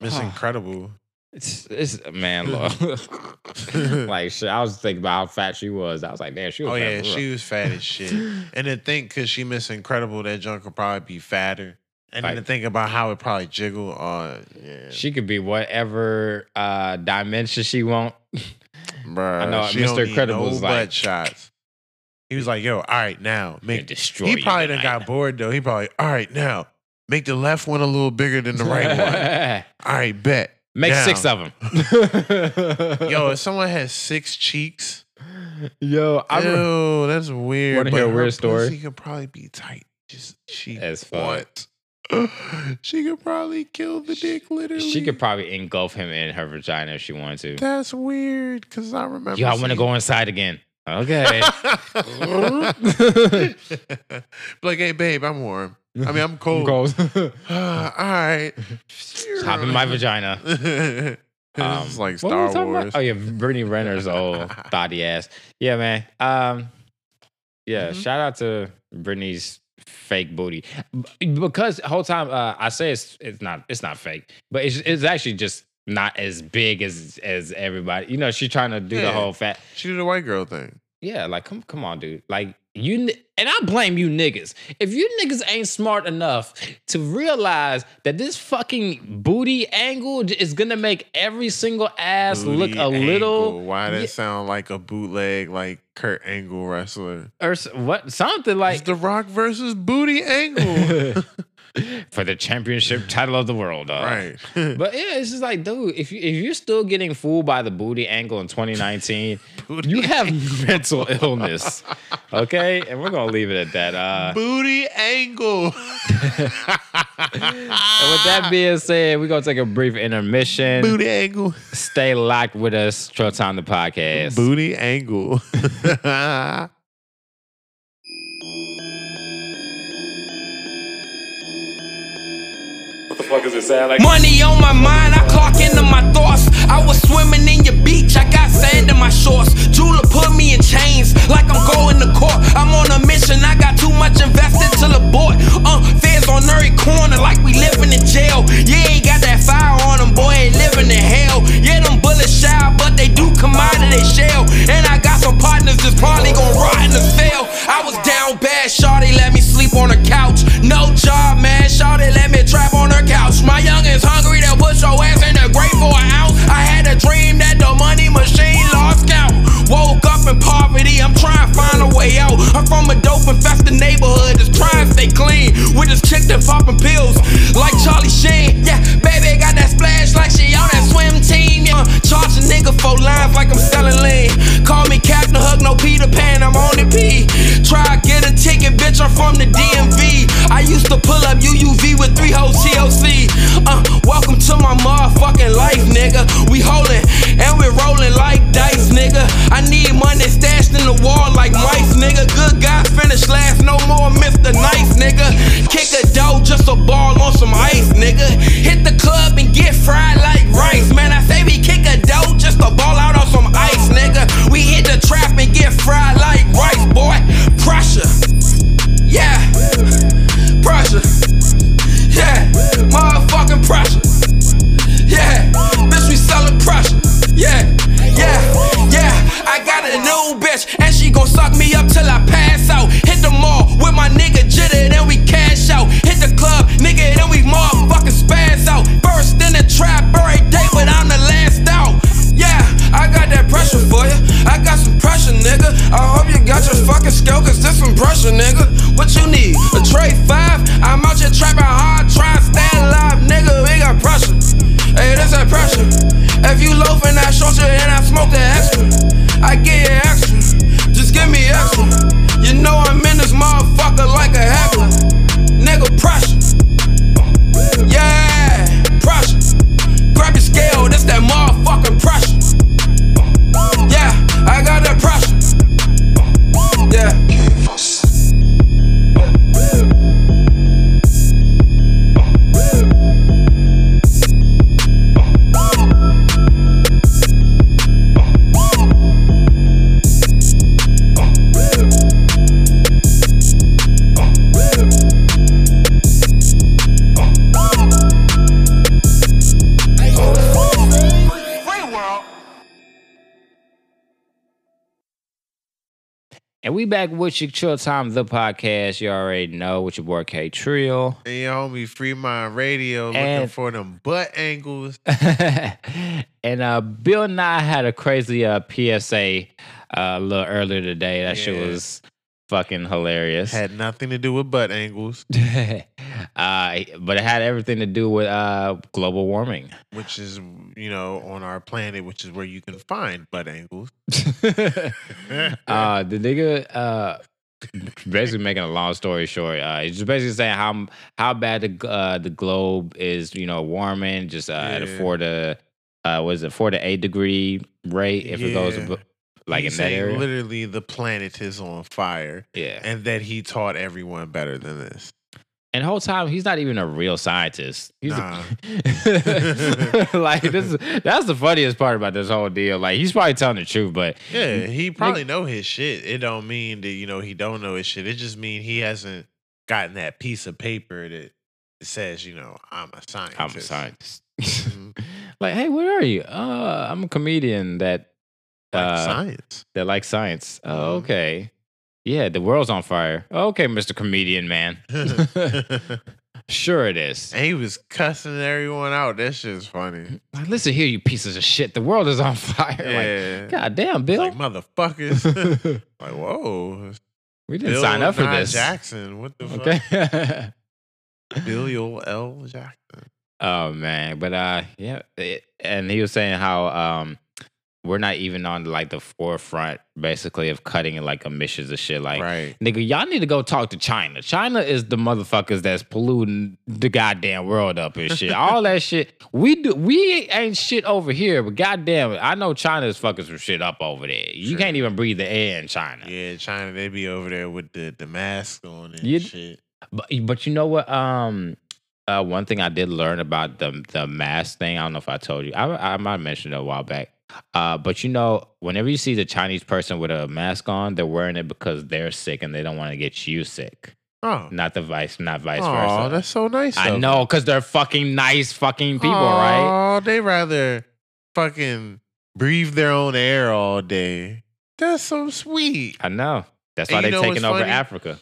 It's Ah. (sighs) incredible. It's, it's man, look, (laughs) (laughs) like shit. I was thinking about how fat she was. I was like, damn, she was. Oh fat yeah, she was fat as shit. (laughs) And to think, cause she Miss Incredible, that junk could probably be fatter. And then Like- to think about how it probably jiggle. Oh yeah, She could be whatever uh dimension she want. Bruh, I know, Mr. Incredible's no like- butt shots. He was like, "Yo, all right, now make." destroy He probably done got bored though. He probably, all right, now make the left one a little bigger than the right one. All right, bet. Make Now. six of them. (laughs) (laughs) Yo, if someone has six cheeks, yo, I ew, that's weird. Wanna hear a weird story? Pussy could probably be tight. Just she As fuck. (gasps) she could probably kill the dick literally. She could probably engulf him in her vagina if she wanted to. That's weird because I remember. Yo, I want to go inside again. (laughs) Okay. like, hey, babe, I'm warm. I mean, I'm cold. Goes. (sighs) all right. Hop in my vagina. (laughs) it's Um, like were we Star talking about? Wars. Oh yeah, Brittany Renner's old (laughs) thotty ass. Yeah, man. Um, yeah. Mhm. Shout out to Brittany's fake booty because the whole time uh, I say it's it's not it's not fake, but it's it's actually just not as big as as everybody. You know, she's trying to do the whole fat. She did a white girl thing. Yeah, like come come on, dude. Like you and I blame you niggas. If you niggas ain't smart enough to realize that this fucking booty angle is gonna make every single ass look Booty a little Why that Yeah. sound like a bootleg, like Kurt Angle wrestler? or what something like it's The Rock versus Booty Angle. (laughs) (laughs) for the championship title of the world, dog. right. (laughs) But yeah, it's just like, dude, if you if you're still getting fooled by the booty angle in 2019, (laughs) you have (laughs) mental illness. Okay? And we're gonna leave it at that. Uh Booty Angle. And with that being said, we're gonna take a brief intermission. Booty Angle. Stay locked with us, Trail Time the podcast. Booty Angle. The fuck it sound like? Money on my mind, I clock into my thoughts. I was swimming in your beach, I got sand in my shorts. Jula put me in chains like I'm going to court. I'm on a mission, I got too much invested till abort. Uh, feds on every corner like we living in jail. Yeah, ain't got that fire on them, boy, ain't living in hell. Yeah, them bullets shy, but they do come out of their shell. And I got some partners that's probably gonna rot in the fail. I was down bad, Shawty let me sleep on her couch. No job, man, Shawty let me couch. My youngins hungry, they'll put your ass in the grave for an ounce. I had a dream that the money machine lost count. Woke up in poverty, I'm trying to find a way out. I'm from a dope infested neighborhood, just trying to stay clean. With this chick that popping pills like Charlie Sheen. Yeah, baby got that splash like she on that swim team. Yeah, charge a nigga for lines like I'm selling lean. Call me Captain Hook, no Peter Pan, I'm on the P. Try get a ticket, bitch, I'm from the DMV. I used to pull up UUV with three hoes TOC. Uh, welcome to my motherfucking life, nigga. We holding and we rolling like dice, nigga. I need money stashed in the wall like mice, nigga. Good guys finish last, no more Mr. Nice, nigga. Kick a dough, just a ball on some ice, nigga. Hit the club and get fried like rice, man. I say we kick a dough, just a ball out on some ice, nigga. We hit the trap and get fried like rice, back with your Chill Time the podcast. You already know with your boy K Trio. And your homie Free Mind Radio looking And- for them butt angles. (laughs) and uh Bill Nye had a crazy uh PSA uh, a little earlier today. That shit was fucking hilarious. Had nothing to do with butt angles, (laughs) uh, but it had everything to do with uh, global warming. which is, you know, on our planet, which is where you can find butt angles. (laughs) (laughs) uh, the nigga uh, basically making a long story short, uh, he's just basically saying how how bad the uh, the globe is, you know, warming just uh, at a four to uh, was it four to eight degree rate if it goes Yeah. like He's in that area. literally the planet is on fire, yeah, and that he taught everyone better than this. And whole time he's not even a real scientist. He's Nah. a, (laughs) like this. Is, that's the funniest part about this whole deal. Like he's probably telling the truth, but Yeah, he probably know his shit. It don't mean that you know he don't know his shit. It just mean he hasn't gotten that piece of paper that says you know I'm a scientist. I'm a scientist. Mhm. (laughs) like, hey, where are you? Uh, I'm a comedian that Like uh, science. that likes science. Oh, Mhm. okay. Yeah, the world's on fire. Okay, Mr. Comedian Man. (laughs) (laughs) sure it is. and he was cussing everyone out. That shit's funny. Like, listen here, you pieces of shit. The world is on (laughs) fire. Yeah. Like, God damn, Bill. Like motherfuckers. like whoa. we didn't Bill sign up for Nye this. Jackson. What the fuck? Okay. Bill L. Jackson. oh man, but uh, yeah, it- and he was saying how um, we're not even on like the forefront, basically, of cutting like emissions and shit. Like, right. Nigga, y'all need to go talk to China. China is the motherfuckers that's polluting the goddamn world up and shit. All that (laughs) shit. We do we ain't shit over here, but goddamn it, I know China is fucking some shit up over there. You can't even breathe the air in China. Yeah, China, they be over there with the, the mask on and You- shit. But but you know what? Um uh one thing I did learn about the the mask thing, I don't know if I told you. I I might have mentioned it a while back. Uh, but you know, whenever you see the Chinese person with a mask on, they're wearing it because they're sick and they don't want to get you sick. Oh. Not the vice, not vice versa. Oh, that's so nice. I of know, because they're fucking nice fucking people, right? Oh, they rather fucking breathe their own air all day. That's so sweet. I know. That's And why you they're know taking over funny? Africa.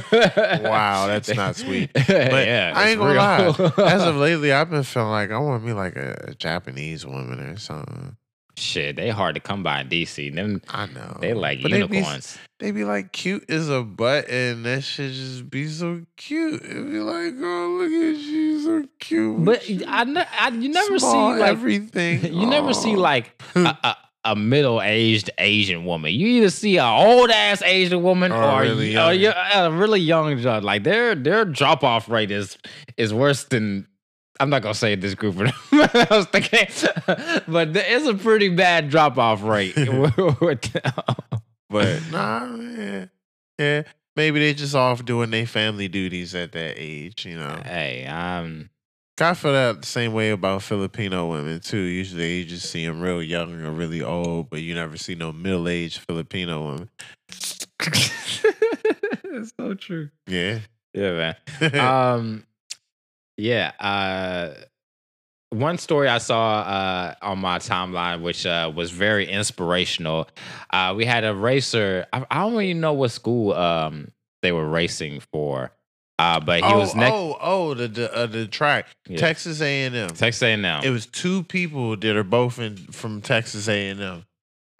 Wow, (laughs) that's not sweet. (laughs) But yeah, I ain't gonna lie. As of (laughs) lately, I've been feeling like I want to be like a Japanese woman or something. Shit, they hard to come by in DC. Them I know. they like But they be- unicorns. They be like cute as a butt, and that shit just be so cute. It be like, oh, look at you, so cute. But I, ne- I you never small see like everything. (laughs) you never see like (laughs) a, a, a middle aged Asian woman. You either see a old ass Asian woman Or or, really young. you- a really young. Like their their drop off rate is is worse than. I'm not gonna say this group, but (laughs) I was thinking, but there is a pretty bad drop off rate. (laughs) (laughs) But nah, man. Yeah. Maybe they just off doing their family duties at that age, you know. hey, um, I feel that the same way about Filipino women too. Usually you just see them real young or really old, but you never see no middle aged Filipino women. it's so true. Yeah. Yeah, man. um yeah uh one story i saw uh on my timeline which uh was very inspirational uh we had a racer i, I don't even know what school um they were racing for uh but he oh, was next oh, oh, the the, uh, the track, Yeah. Texas A and M. Texas A&M. It was two people that are both in from Texas A and M.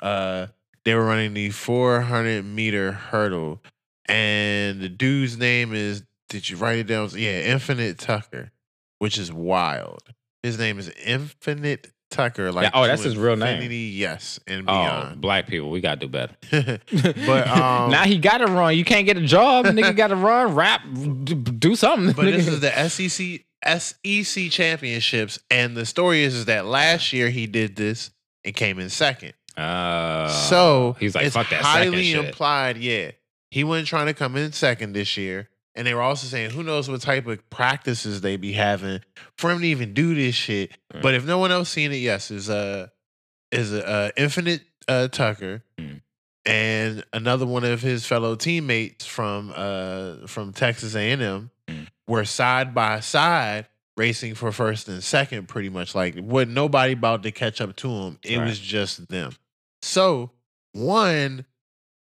Uh, they were running the 400 meter hurdle, and the dude's name is. Did you write it down? Yeah, Infinite Tucker, which is wild. His name is Infinite Tucker. Like oh, that's his real name. Yes, and oh beyond. black people we gotta do better (laughs) but um, now he gotta run you can't get a job nigga gotta run rap do something But this is the SEC SEC championships, and the story is, is that last year he did this and came in second. Uh, so he's like, it's fuck that highly implied. Yeah, he wasn't trying to come in second this year, and they were also saying who knows what type of practices they be having for him to even do this shit. Mm. But if no one else seen it, yes, is uh is uh, Infinite uh, Tucker. Mm. And another one of his fellow teammates from uh from Texas A&M Mm. were side by side racing for first and second pretty much like wasn't nobody about to catch up to him it Right. was just them so one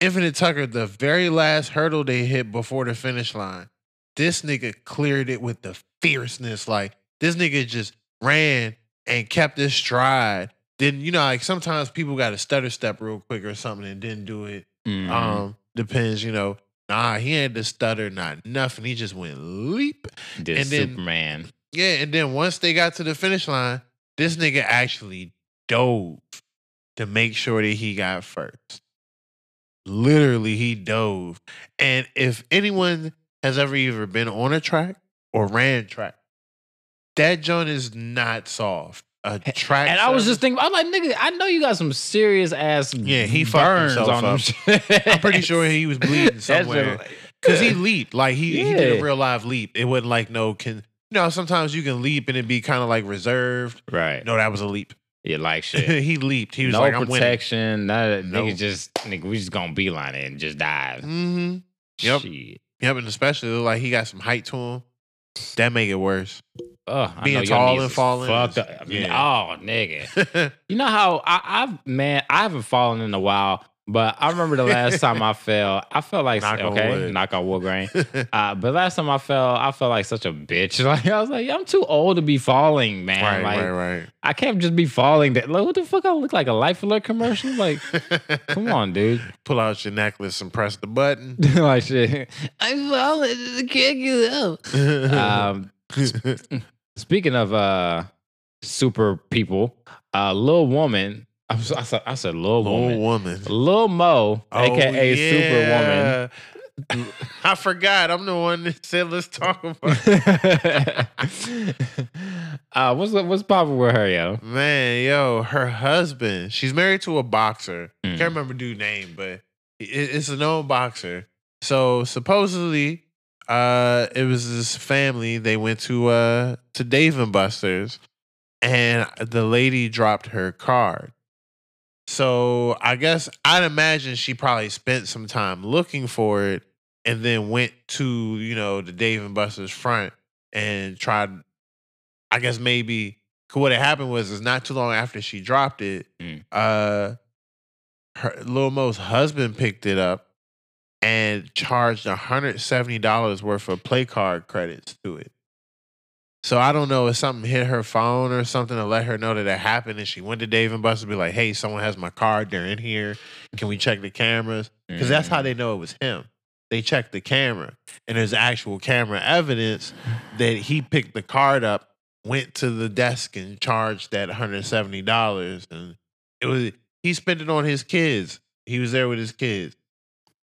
infinite tucker the very last hurdle they hit before the finish line this nigga cleared it with the fierceness like this nigga just ran and kept his stride then you know like sometimes people got to stutter step real quick or something and didn't do it Mhm. um depends you know nah he had to stutter not nothing he just went leap Did and then- Superman. yeah, and then once they got to the finish line, this nigga actually dove to make sure that he got first. Literally he dove. And if anyone has ever either been on a track or ran track, that joint is not soft. A track. And I was just thinking, I'm like, nigga, I know you got some serious ass Yeah, he fucked burns himself on up. shit. (laughs) I'm pretty sure he was bleeding somewhere. Cause he leaped. Like he, he did a real live leap. It wasn't like no can you know, sometimes you can leap and it be kind of like reserved. right. No, that was a leap. Yeah, like (laughs) shit. he leaped. He was no like, I'm winning. protection. None No. Nigga just nigga, we just gonna beeline it and just dive. Mm-hmm. Yep. Shit. Yep, and especially like he got some height to him. That make it worse. Ugh, I Being tall and falling Fucked up. Yeah. Oh, nigga. (laughs) You know how I, I've man, I haven't fallen in a while, but I remember the last time I (laughs) fell. I felt like Knock on okay, wood. knock on wood grain. (laughs) Uh, but last time I fell, I felt like such a bitch. (laughs) Like I was like, I'm too old to be falling, man. right, like right, I can't just be falling. That like, what the fuck? I look like a life alert commercial. Like, come on, dude. Pull out your necklace and press the button. like shit. I'm falling. I can't get up. Um, Speaking of uh super people, uh Little Woman, I, was, I said I said Little Woman. woman. Lil Mo, Oh, aka yeah. (laughs) I forgot. I'm the one that said let's talk about. Superwoman. (laughs) uh what's what's popping with her, yo? Man, yo, her husband. She's married to a boxer. Mm. Can't remember dude name, but it- it's a known boxer. So supposedly, uh, it was this family. They went to uh to Dave and Buster's, and the lady dropped her card. So I guess I'd imagine she probably spent some time looking for it, and then went to you know the Dave and Buster's front and tried. I guess maybe 'cause what had happened was is not too long after she dropped it, Mm. uh, her Lil Mo's husband picked it up and charged hundred seventy dollars worth of play card credits to it. So I don't know if something hit her phone or something to let her know that it happened, and she went to Dave and Buster to be like, "Hey, someone has my card. They're in here. Can we check the cameras?" Because that's how they mm. know it was him. They checked the camera, and there's actual camera evidence that he picked the card up, went to the desk, and charged that hundred seventy dollars, and it was he spent it on his kids. He was there with his kids,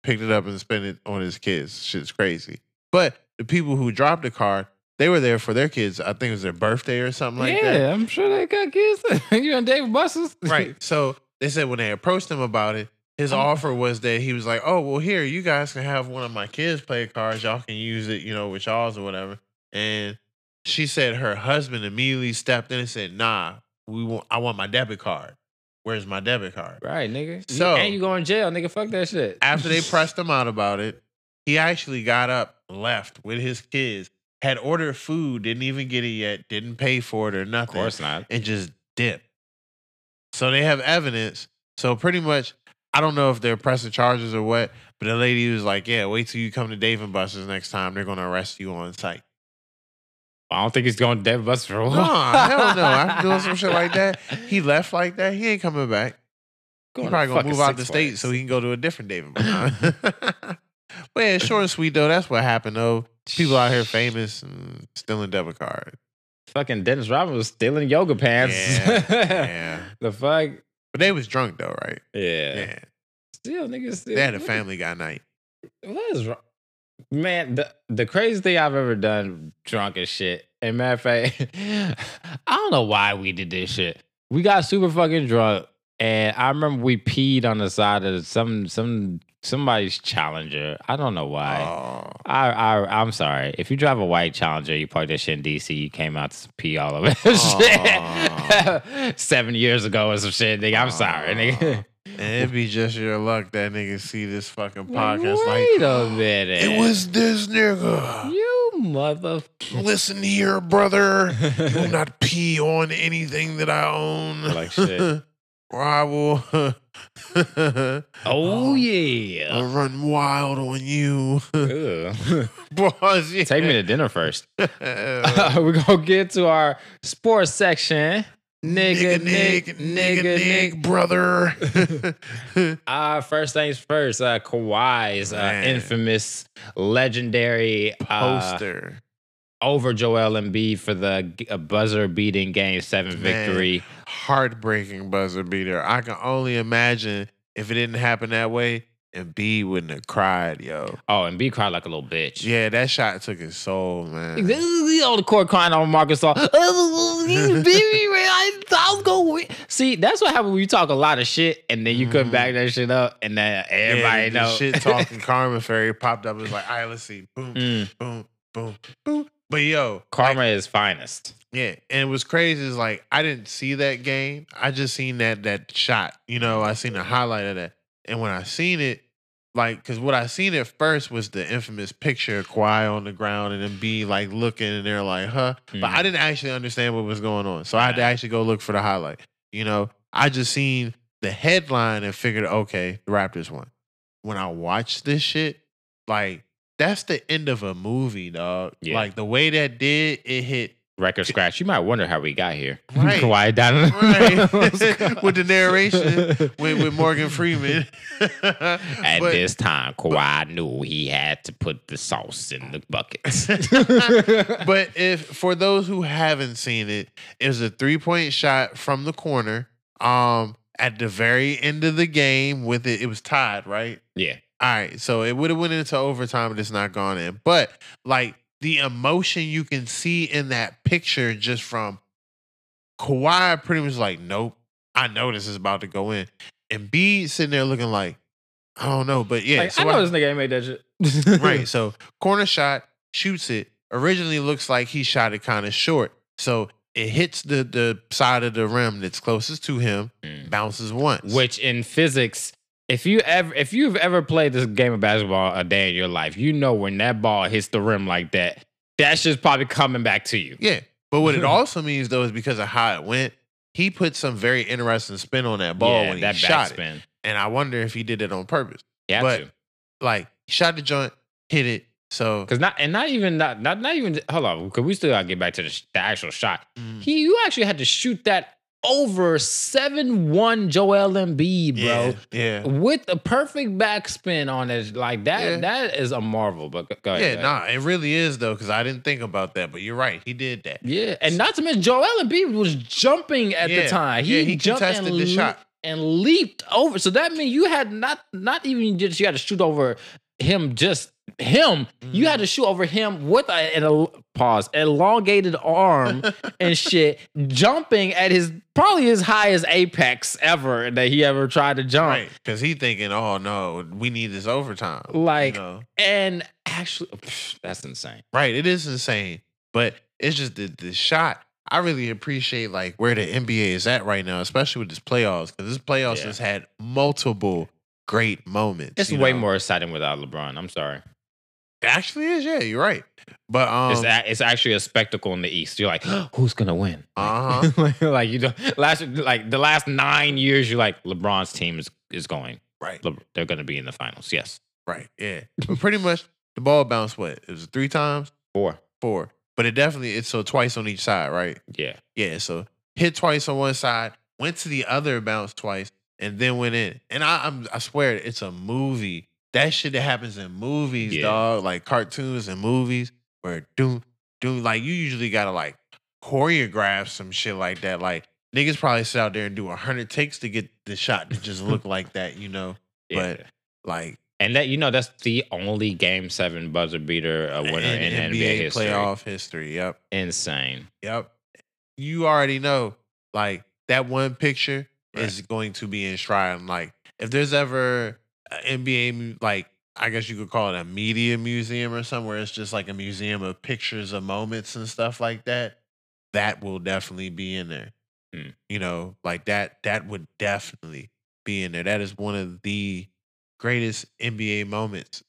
picked it up and spent it on his kids. Shit's crazy. But the people who dropped the card, they were there for their kids. I think it was their birthday or something like yeah, that. Yeah, I'm sure they got kids. (laughs) you and Dave and Buster's? Right. So they said when they approached him about it, his oh. offer was that he was like, "Oh, well, here you guys can have one of my kids' play cards. Y'all can use it, you know, with y'all's or whatever." And she said her husband immediately stepped in and said, "Nah, we want. I want my debit card. Where's my debit card?" Right, nigga. So- and you go in jail, nigga. Fuck that shit. After they (laughs) pressed him out about it, he actually got up, left with his kids, had ordered food, didn't even get it yet, didn't pay for it or nothing. of course not. and just dip. So they have evidence. So pretty much, I don't know if they're pressing charges or what, but the lady was like, "Yeah, wait till you come to Dave and Buster's next time. They're gonna arrest you on site." I don't think he's going to Dave and Buster for a while. hell no. After doing some shit like that, (laughs) he left like that. He ain't coming back. Going He probably gonna move out the state so he can go to a different Dave and (laughs) Buster's. (laughs) but yeah, short and sweet though. That's what happened though. People out here famous and stealing debit cards. Fucking Dennis Rodman was stealing yoga pants. Yeah, yeah. (laughs) the fuck? But they was drunk though, right? Yeah. Yeah. Still, niggas. Still, They had a Family Guy night. What is wrong? Man, the, the craziest thing I've ever done drunk as shit. And matter of fact, (laughs) I don't know why we did this shit. We got super fucking drunk, and I remember we peed on the side of some some somebody's Challenger. I don't know why. Oh. I, I I'm sorry. If you drive a white Challenger, you parked that shit in DC, you came out to pee all over that shit (laughs) seven years ago or some shit, nigga. I'm sorry, nigga. And it'd be just your luck that nigga see this fucking podcast. wait Like, a minute. it was this nigga. you mother. Listen here, brother. Will not pee on anything that I own. Like shit. (laughs) or (laughs) I will Oh yeah. I'll run wild on you. Ugh. (laughs) Boss, yeah. Take me to dinner first. to (laughs) We're gonna get to our sports section. Nigga, Nick, nigga, Nick. brother. Uh, first things first, uh, Kawhi's uh, infamous, legendary uh, Poster. over Joel Embiid for the uh, buzzer-beating Game Seven Man. victory. Heartbreaking buzzer beater. I can only imagine if it didn't happen that way, Embiid wouldn't have cried, yo. Oh, Embiid cried like a little bitch. Yeah, that shot took his soul, man. All the court crying on Marcus All. (laughs) Baby, man, I thought I was gonna win. See, that's what happened when you talk a lot of shit and then you couldn't back that shit up, and then everybody yeah, the know. shit talking (laughs) Karma Fairy popped up. It was like, all right, let's see. Boom, Mm. boom, boom, boom. But yo, Karma like, is finest. yeah. And what's crazy is like I didn't see that game. I just seen that that shot. You know, I seen a highlight of that. And when I seen it, like, cause what I seen at first was the infamous picture of Kawhi on the ground and then be like looking and they're like, huh. But I Mhm. didn't actually understand what was going on. So I had to actually go look for the highlight. You know, I just seen the headline and figured, okay, the Raptors won. When I watched this shit, like, that's the end of a movie, dog. Yeah. Like the way that did, it hit Record scratch. You might wonder how we got here. (laughs) Right. Kawhi down. right (laughs) (laughs) with the narration with, with Morgan Freeman. At But- this time, Kawhi knew he had to put the sauce in the buckets. but if for those who haven't seen it, it was a three point shot from the corner. Um, at the very end of the game, with it, it was tied, right? yeah. All right, so it would have went into overtime, but it's not gone in. But like the emotion you can see in that picture, just from Kawhi, pretty much like, nope, I know this is about to go in, Embiid sitting there looking like, I don't know, but yeah, Like, so I know this nigga ain't made that shit. right. (laughs) So corner shot, shoots it. Originally looks like he shot it kind of short. So it hits the the side of the rim that's closest to him, Mm. bounces once. Which in physics, if you ever if you've ever played this game of basketball a day in your life, you know when that ball hits the rim like that, that's just probably coming back to you. yeah. But what it also means though is because of how it went, he put some very interesting spin on that ball yeah, when he that shot it. And I wonder if he did it on purpose. Yeah. But- to. Like he shot the joint, hit it. So Cause not and not even not not, not even hold on, cause we still gotta get back to the, the actual shot. mm, He you actually had to shoot that over seven one Joel Embiid, yeah, bro. yeah. With a perfect backspin on it, like that. Yeah. That is a marvel. But go. Yeah, ahead. nah, it really is though, because I didn't think about that. But you're right, he did that. Yeah, and not to mention Joel Embiid was jumping at the Yeah. time. Yeah, He, he jumped and, the shot. and leaped over. So that means you had not not even just you had to shoot over him, just him. You Mm-hmm. had to shoot over him with a, an el- pause, elongated arm (laughs) and shit, jumping at his probably his highest apex ever that he ever tried to jump. Right. Because he thinking, oh no, we need this overtime. you Like, know? and actually, pff, that's insane. Right. It is insane. But it's just the, the shot. I really appreciate like where the NBA is at right now, especially with this playoffs, because this playoffs Yeah. has had multiple great moments. It's way know? more exciting without LeBron. I'm sorry. It actually is, yeah, you're right. But um it's a, it's actually a spectacle in the East. You're like, (gasps) who's gonna win? Uh-huh. (laughs) like, like, you don't last like the last nine years. You're like LeBron's team is, is going. right, Le- They're gonna be in the finals. Yes, right, yeah. But pretty much the ball bounced what? It was three times? four. Four. But it definitely it's so twice on each side, right? Yeah, Yeah, so hit twice on one side, went to the other, bounced twice, and then went in. And I I'm, I swear it's a movie. That shit that happens in movies, Yeah. dog, like cartoons and movies, where do do like you usually gotta like choreograph some shit like that. Like niggas probably sit out there and do a hundred takes to get the shot to just look like that, you know. (laughs) yeah. But like and that you know that's the only Game Seven buzzer beater uh, winner in, NBA, history. playoff history. Yep. Insane. Yep. You already know, like that one picture Right. is going to be enshrined. Like if there's ever NBA, like I guess you could call it a media museum or somewhere. It's just like a museum of pictures of moments and stuff like that. That will definitely be in there. Hmm. You know, like that. That would definitely be in there. That is one of the greatest NBA moments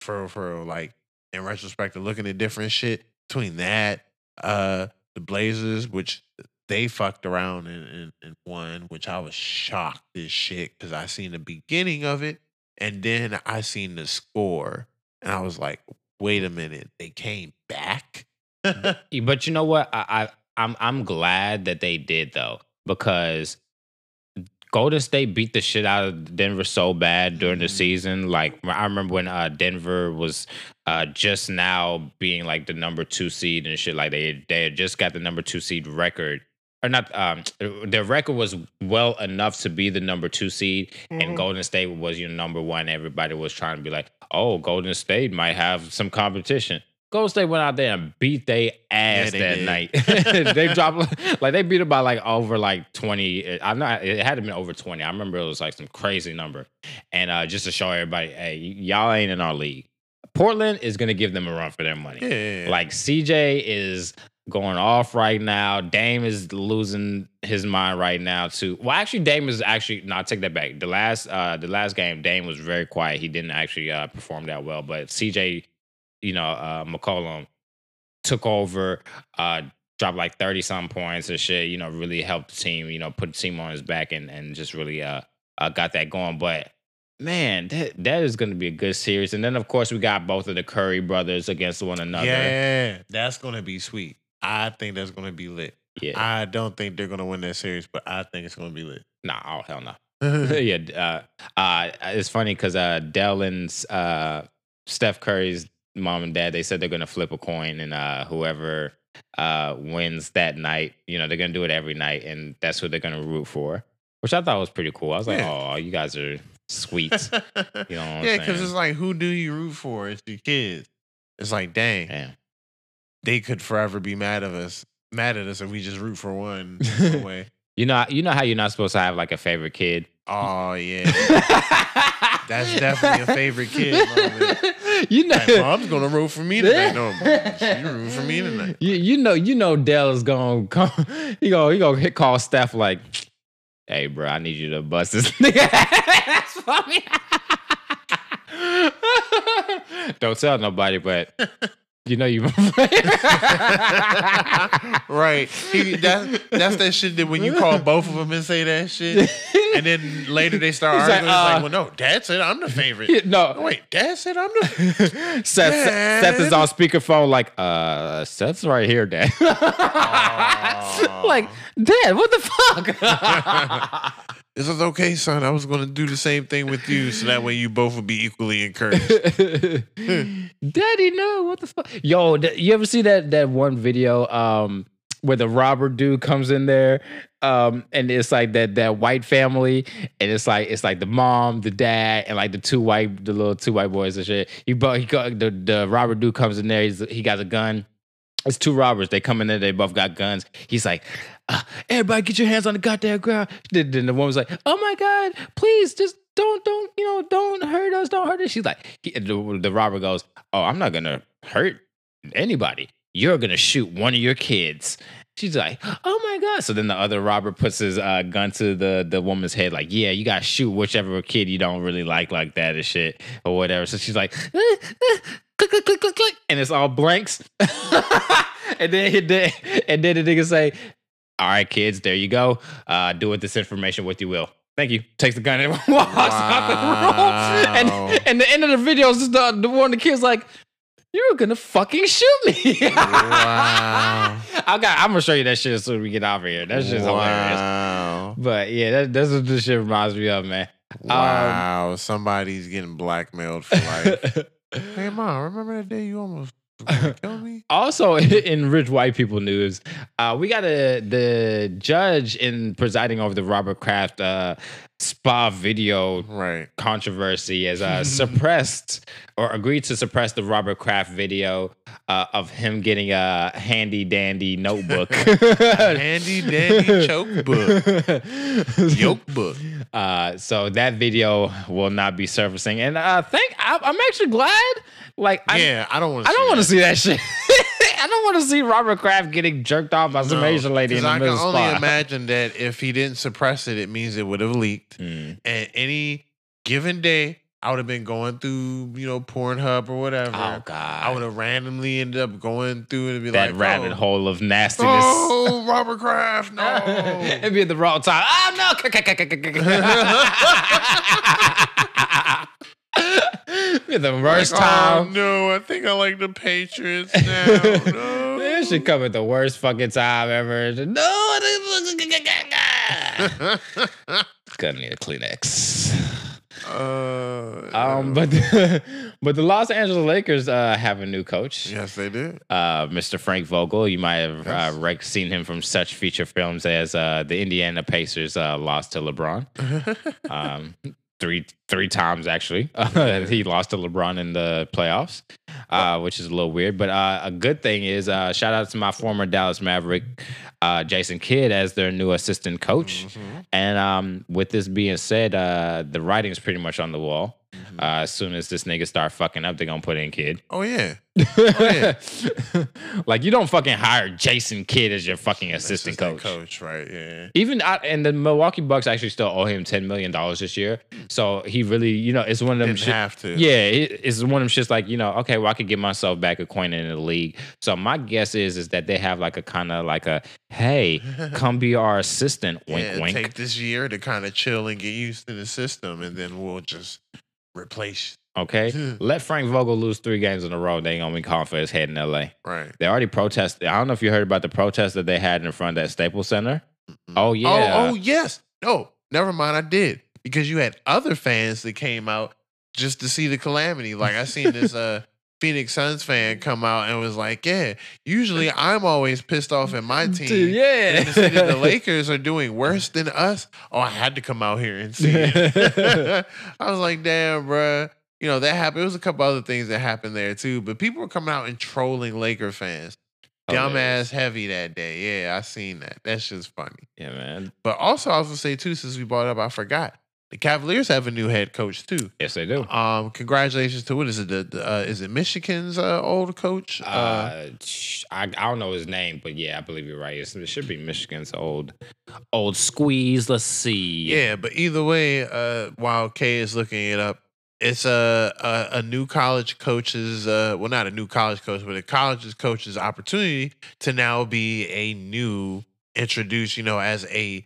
for for like in retrospect of looking at different shit between that uh the Blazers, which they fucked around and, and, and won, which I was shocked as shit because I seen the beginning of it and then I seen the score and I was like, wait a minute, they came back. (laughs) But you know what? I, I I'm I'm glad that they did though because Golden State beat the shit out of Denver so bad during the Mhm. season. Like I remember when uh, Denver was uh, just now being like the number two seed and shit. Like they they had just got the number two seed record or not. Um, their record was well enough to be the number two seed, Mm-hmm. and Golden State was your number one. Everybody was trying to be like, oh, Golden State might have some competition. Golden State went out there and beat they ass they that did. night. (laughs) (laughs) they dropped like they beat it by like over like twenty. I know it had to been over twenty. I remember it was like some crazy number. And uh, just to show everybody, hey, y'all ain't in our league. Portland is gonna give them a run for their money. Yeah. Like CJ is going off right now. Dame is losing his mind right now too. Well, actually, Dame is actually no, I take that back. The last uh the last game, Dame was very quiet. He didn't actually uh perform that well. But CJ, you know, uh McCollum took over, uh dropped like 30 some points and shit, you know, really helped the team, you know, put the team on his back and and just really uh, uh got that going. But man, that that is gonna be a good series. And then of course we got both of the Curry brothers against one another. Yeah, that's gonna be sweet. I think that's gonna be lit. Yeah. I don't think they're gonna win that series, but I think it's gonna be lit. Nah, oh hell no. (laughs) yeah, uh, uh, it's funny because uh, Dell and uh, Steph Curry's mom and dad they said they're gonna flip a coin, and uh, whoever uh, wins that night, you know, they're gonna do it every night, and that's who they're gonna root for, which I thought was pretty cool. I was like, Yeah. oh, you guys are sweet. (laughs) You know what I'm yeah, because it's like, who do you root for? It's your kids. It's like, dang, Damn. They could forever be mad at us, mad at us if we just root for one (laughs) away. You know, you know how you're not supposed to have like a favorite kid. Oh yeah, that's definitely a favorite kid. (laughs) moment. you know, Like, mom's gonna root for me tonight. No, (laughs) she root for me tonight. You, you know, you know, Dell is gonna come. He gonna he gonna hit call Steph like, "Hey, bro, I need you to bust this nigga." That's funny. Don't tell nobody, but you know you. (laughs) (laughs) right. He, that, that's that shit that when you call both of them and say that shit, and then later they start He's like, arguing. It's like, uh, well, no, Dad said I'm the favorite. (laughs) no, Oh, wait, Dad said I'm the. Seth, Seth is on speakerphone like, uh, Seth's right here, Dad. like, Dad, what the fuck? This is okay, son. I was going to do the same thing with you, so that way you both would be equally encouraged. (laughs) Daddy, no, what the fuck? Yo, th- you ever see that that one video um where the robber dude comes in there um and it's like that that white family and it's like it's like the mom, the dad, and like the two white the little two white boys and shit. He both he got the the robber dude comes in there, he's he got a gun. It's two robbers. They come in there. They both got guns. He's like, uh, "Everybody, get your hands on the goddamn ground." Then, then the woman's like, "Oh my god, please, just don't, don't, you know, don't hurt us, don't hurt us." She's like, he, the, the robber goes, "Oh, I'm not gonna hurt anybody. You're gonna shoot one of your kids." She's like, "Oh my god!" So then the other robber puts his uh, gun to the the woman's head, like, "Yeah, you gotta shoot whichever kid you don't really like, like that and shit or whatever." So she's like, "Eh, (laughs) eh, click, click, click, click, click, and it's all blanks. (laughs) and then he did, and then the nigga say, "All right, kids, there you go. Uh, do with this information what you will." Thank you. Takes the gun and (laughs) walks out the Wow. room. And and the end of the video is just the, the one of the kids like, "You're gonna fucking shoot me." Wow. (laughs) I got. I'm gonna show you that shit as soon as we get out of here. That's just hilarious. wow. But yeah, that, that's what this shit reminds me of, man. Wow. Somebody's getting blackmailed for life. (laughs) hey, mom, remember that day you almost (laughs) Also, (laughs) in rich white people news, uh, we got a the judge in presiding over the Robert Kraft uh, spa video Right. controversy has uh, (laughs) suppressed or agreed to suppress the Robert Kraft video uh, of him getting a handy dandy notebook. (laughs) Handy dandy (laughs) choke book. Yoke book. Uh, so that video will not be surfacing, and uh, thank I, I'm actually glad. Like, I, yeah, I don't want I don't want to see that shit. I don't want to see Robert Kraft getting jerked off by some Asian lady in the I middle can only spot. imagine that if he didn't suppress it, it means it would have leaked. Mm. And any given day, I would have been going through, you know, Pornhub or whatever. Oh God, I would have randomly ended up going through it and be that like, rabbit oh, hole of nastiness. Oh, (laughs) Robert Kraft, no. It'd be at the wrong time. Oh no! (laughs) (laughs) Be the worst Oh time. no, I think I like the Patriots (laughs) now. No. It should come at the worst fucking time ever. No, (laughs) gonna need a Kleenex. uh, Um, but (laughs) but the Los Angeles Lakers uh, have a new coach. yes, they did. uh, Mr. Frank Vogel. You might have Yes. uh, rec- seen him from such feature films as uh, the Indiana Pacers uh, lost to LeBron um, three three times actually. (laughs) he lost to LeBron in the playoffs, uh, which is a little weird. But uh, a good thing is, uh, shout out to my former Dallas Maverick, uh, Jason Kidd, as their new assistant coach. Mhm. And um, with this being said, uh, the is pretty much on the wall. Uh, as soon as this nigga start fucking up, they're gonna put in Kidd. (laughs) Oh yeah, like you don't fucking hire Jason Kidd as your fucking assistant, coach. coach, right? Yeah. Even I, and the Milwaukee Bucks actually still owe him ten million dollars this year. So he really, you know, it's one of them. Didn't shit- have to. Yeah, it- it's one of them shits like you know, okay, well I could get myself back acquainted in the league. So my guess is is that they have like a kind of like a hey, come be our assistant, (laughs) wink yeah, wink. Take this year to kind of chill and get used to the system, and then we'll just replace. Okay, (laughs) let Frank Vogel lose three games in a row. They ain't gonna be calling for his head in L.A. Right. They already protested. I don't know if you heard about the protest that they had in front of that Staples Center. Oh yeah. Oh, oh yes. No, never mind. I did because you had other fans that came out just to see the calamity. Like I seen this (laughs) uh Phoenix Suns fan come out and was like, "Yeah, usually I'm always pissed off at my (laughs) team. Dude, yeah. And to the Lakers are doing worse than us. Oh, I had to come out here and see it. (laughs) (laughs) I was like, damn, bruh. You know, that happened. There was a couple other things that happened there too, but people were coming out and trolling Laker fans. Oh, Dumbass heavy that day. Yeah, I seen that. That's just funny. Yeah, man. But also, I was gonna say too, since we brought it up, I forgot. The Cavaliers have a new head coach too. Yes, they do. Um, congratulations to what is it? The, the, uh, is it Michigan's uh, old coach? Uh, Uh, I, I don't know his name, but yeah, I believe you're right. It's, it should be Michigan's old old squeeze. Let's see. yeah, but either way, uh, while Kay is looking it up, it's a a, a new college coach's uh, well, not a new college coach, but a college's coach's opportunity to now be a new introduced, you know, as a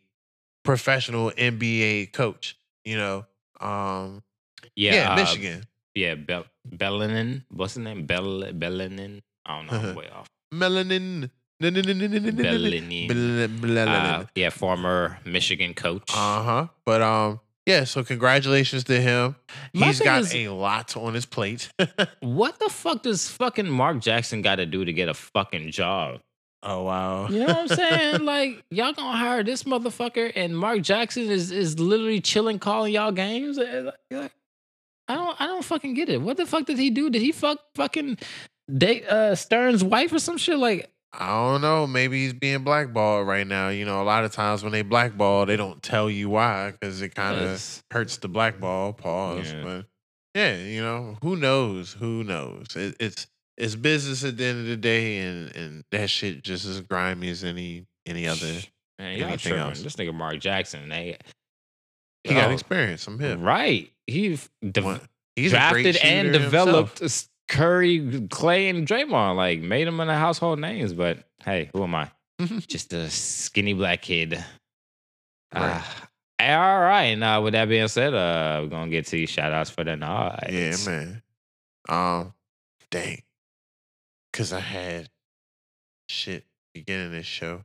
professional NBA coach. You know, um, yeah, yeah, uh, Michigan. Yeah, Bell Bellinin. What's his name? Bell Bellinin. I don't know. I'm (laughs) way off. Melanin. Melanin. Uh, yeah, former Michigan coach. Uh huh. But um, yeah. So congratulations to him. He's got a lot on his plate. (laughs) what the fuck does fucking Mark Jackson got to do to get a fucking job? Oh wow. You know what I'm saying? (laughs) like y'all gonna hire this motherfucker, and Mark Jackson is is literally chilling, calling y'all games. Like, I don't, I don't fucking get it. What the fuck did he do? Did he fuck fucking date uh, Stern's wife or some shit? Like, I don't know. Maybe he's being blackballed right now. You know, a lot of times when they blackball, they don't tell you why because it kind of Yes. hurts the blackball. Pause. Yeah. But yeah, you know, who knows? Who knows? It, it's it's business at the end of the day, and and that shit just as grimy as any any other. man, anything tripping. else. This nigga Mark Jackson, they He got experience. I'm hip. right. He de- He's drafted and developed himself. Curry, Clay, and Draymond. Like made them into household names. But hey, who am I? (laughs) Just a skinny black kid. Right. Uh, all right. Uh, with that being said, uh, we're gonna get to these shout outs for the night. Yeah, man. Um, dang. Cause I had shit beginning this show.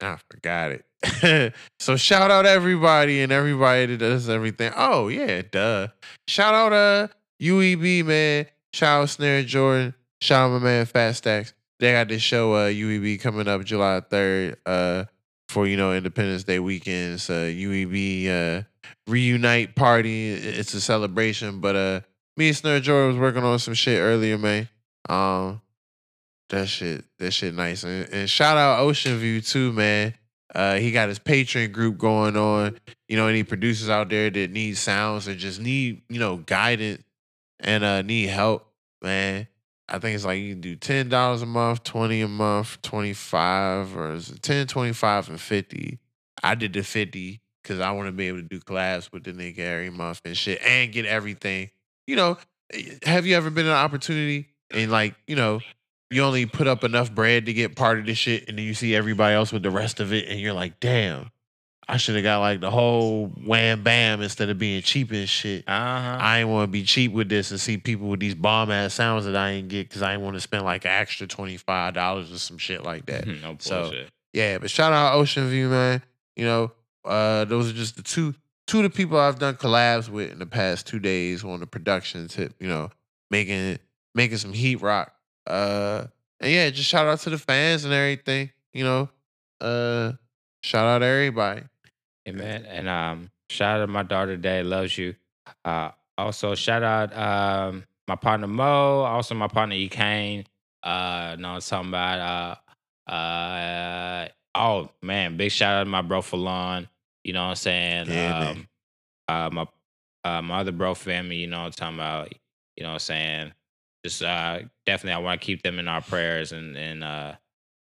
I forgot it. (laughs) so shout out everybody and everybody that does everything. Oh yeah, duh. Shout out uh UEB man. Shout out Snare Jordan. Shout out my man Fat Stacks. They got this show uh UEB coming up July 3rd uh for you know Independence Day weekends. Uh UEB uh reunite party. It's a celebration, but uh me and Snare Jordan was working on some shit earlier, man. Um that shit, that shit nice. And, and shout out Ocean View too, man. Uh, he got his Patreon group going on. You know, any producers out there that need sounds or just need, you know, guidance and uh need help, man. I think it's like you can do ten dollars a month, twenty a month, twenty five, or is it 10, 25, and fifty. I did the fifty because I want to be able to do collabs with the nigga every month and shit, and get everything. You know, eh, have you ever been an opportunity and like you know you only put up enough bread to get part of the shit, and then you see everybody else with the rest of it, and you're like, damn, I should have got like the whole wham bam instead of being cheap and shit. Uh huh. I ain't want to be cheap with this and see people with these bomb ass sounds that I ain't get because I ain't want to spend like an extra twenty five dollars or some shit like that. (laughs) no So. Yeah, but shout out Ocean View, man. You know, uh, those are just the two two of the people I've done collabs with in the past two days on the production tip. You know, making making some heat rock. Uh, and yeah, just shout out to the fans and everything. You know, uh, shout out to everybody. Amen. And um, shout out to my daughter today, loves you. Uh, also shout out um my partner Mo, also my partner E Kane. Uh, no, I'm talking about uh uh oh man, big shout out to my bro Falon. You know what I'm saying? Yeah, man. um, uh, my uh, my other bro family. You know what I'm talking about? You know what I'm saying? Just uh, definitely, I want to keep them in our prayers and and uh,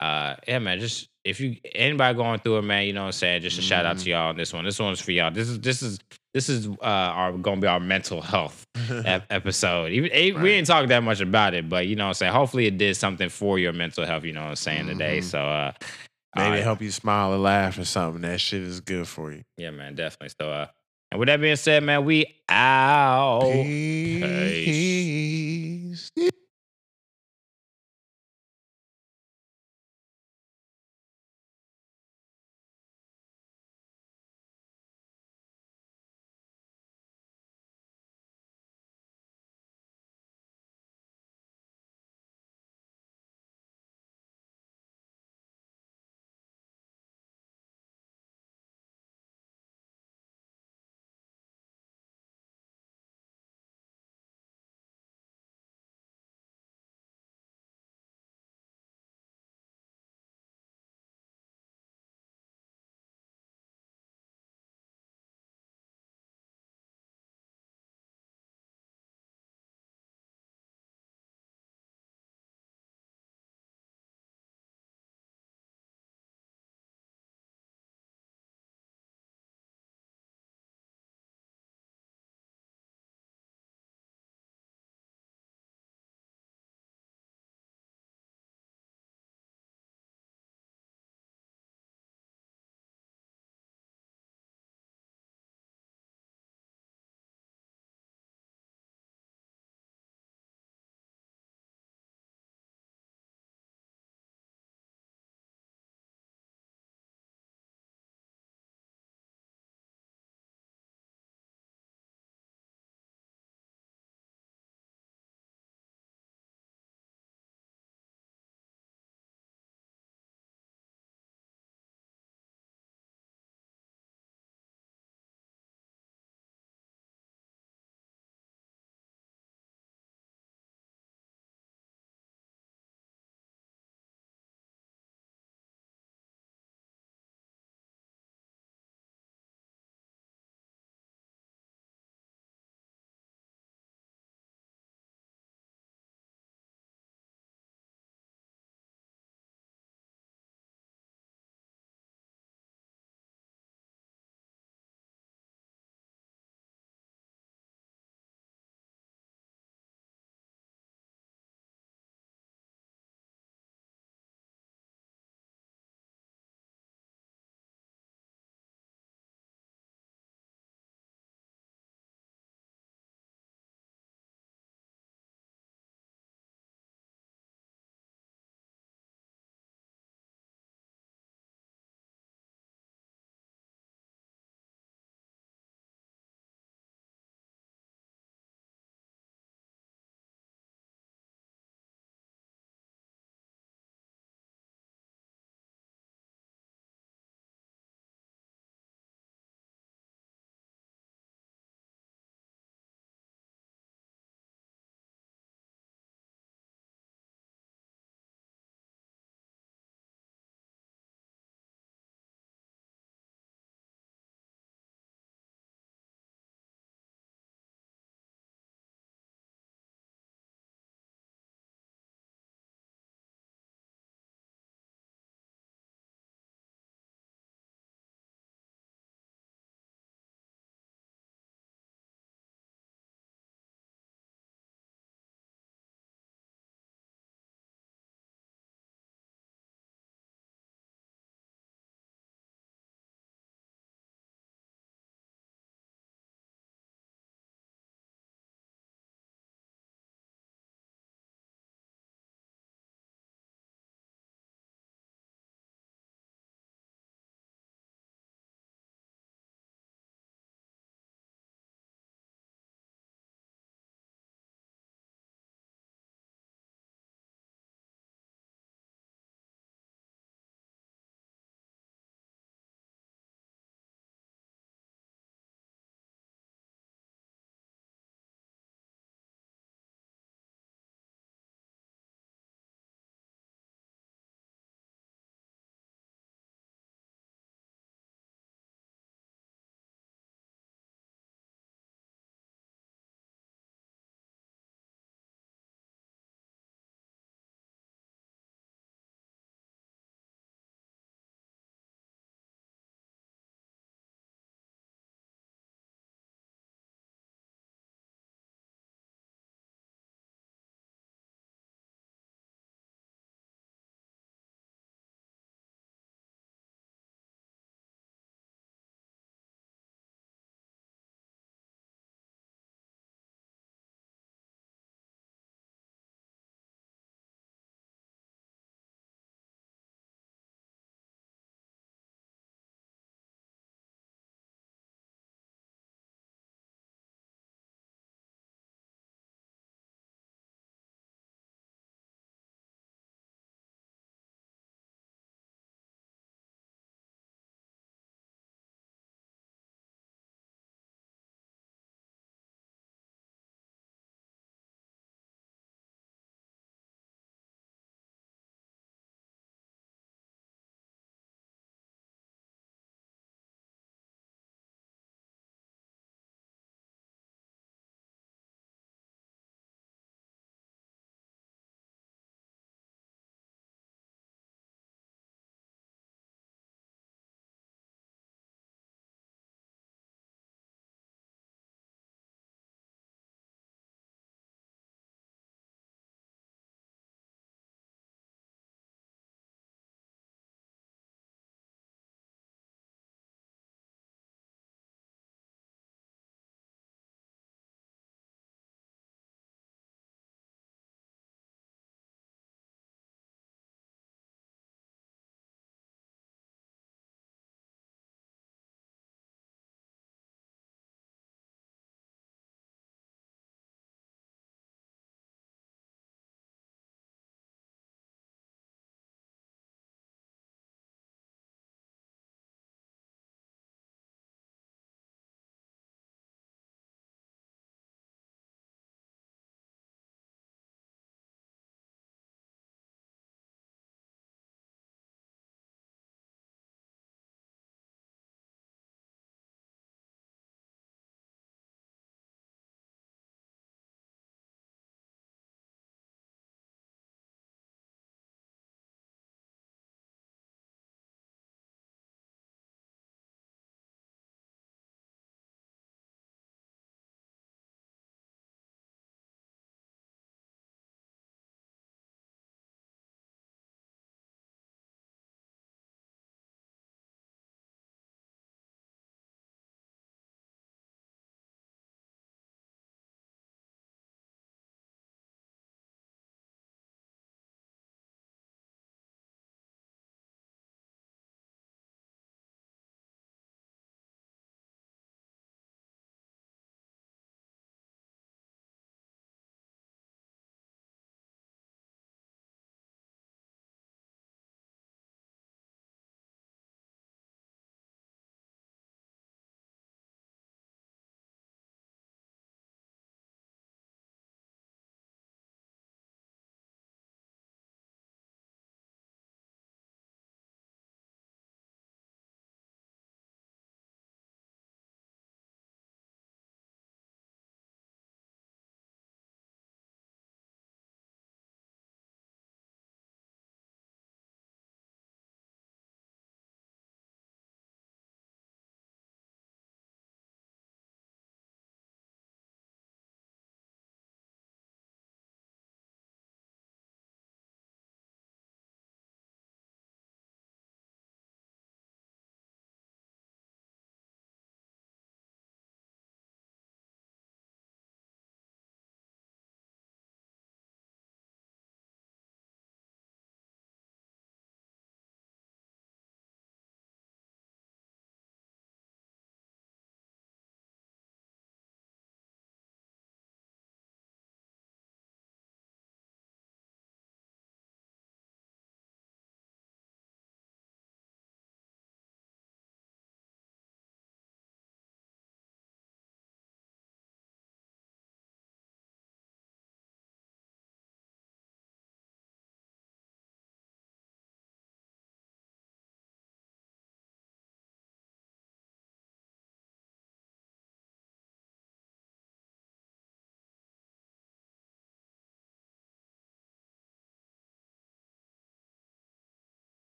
uh, yeah, man. Just if you anybody going through it, man, you know what I'm saying. Just a shout out to y'all on this one. This one's for y'all. This is this is this is uh our gonna be our mental health ep- (laughs) episode. Even eh, we Right. ain't talk that much about it, but you know what I'm saying. Hopefully, it did something for your mental health. You know what I'm saying today. Mhm. So uh, Maybe help you smile or laugh or something. That shit is good for you. Yeah, man, definitely. So uh, and with that being said, man, we out. Peace. Steve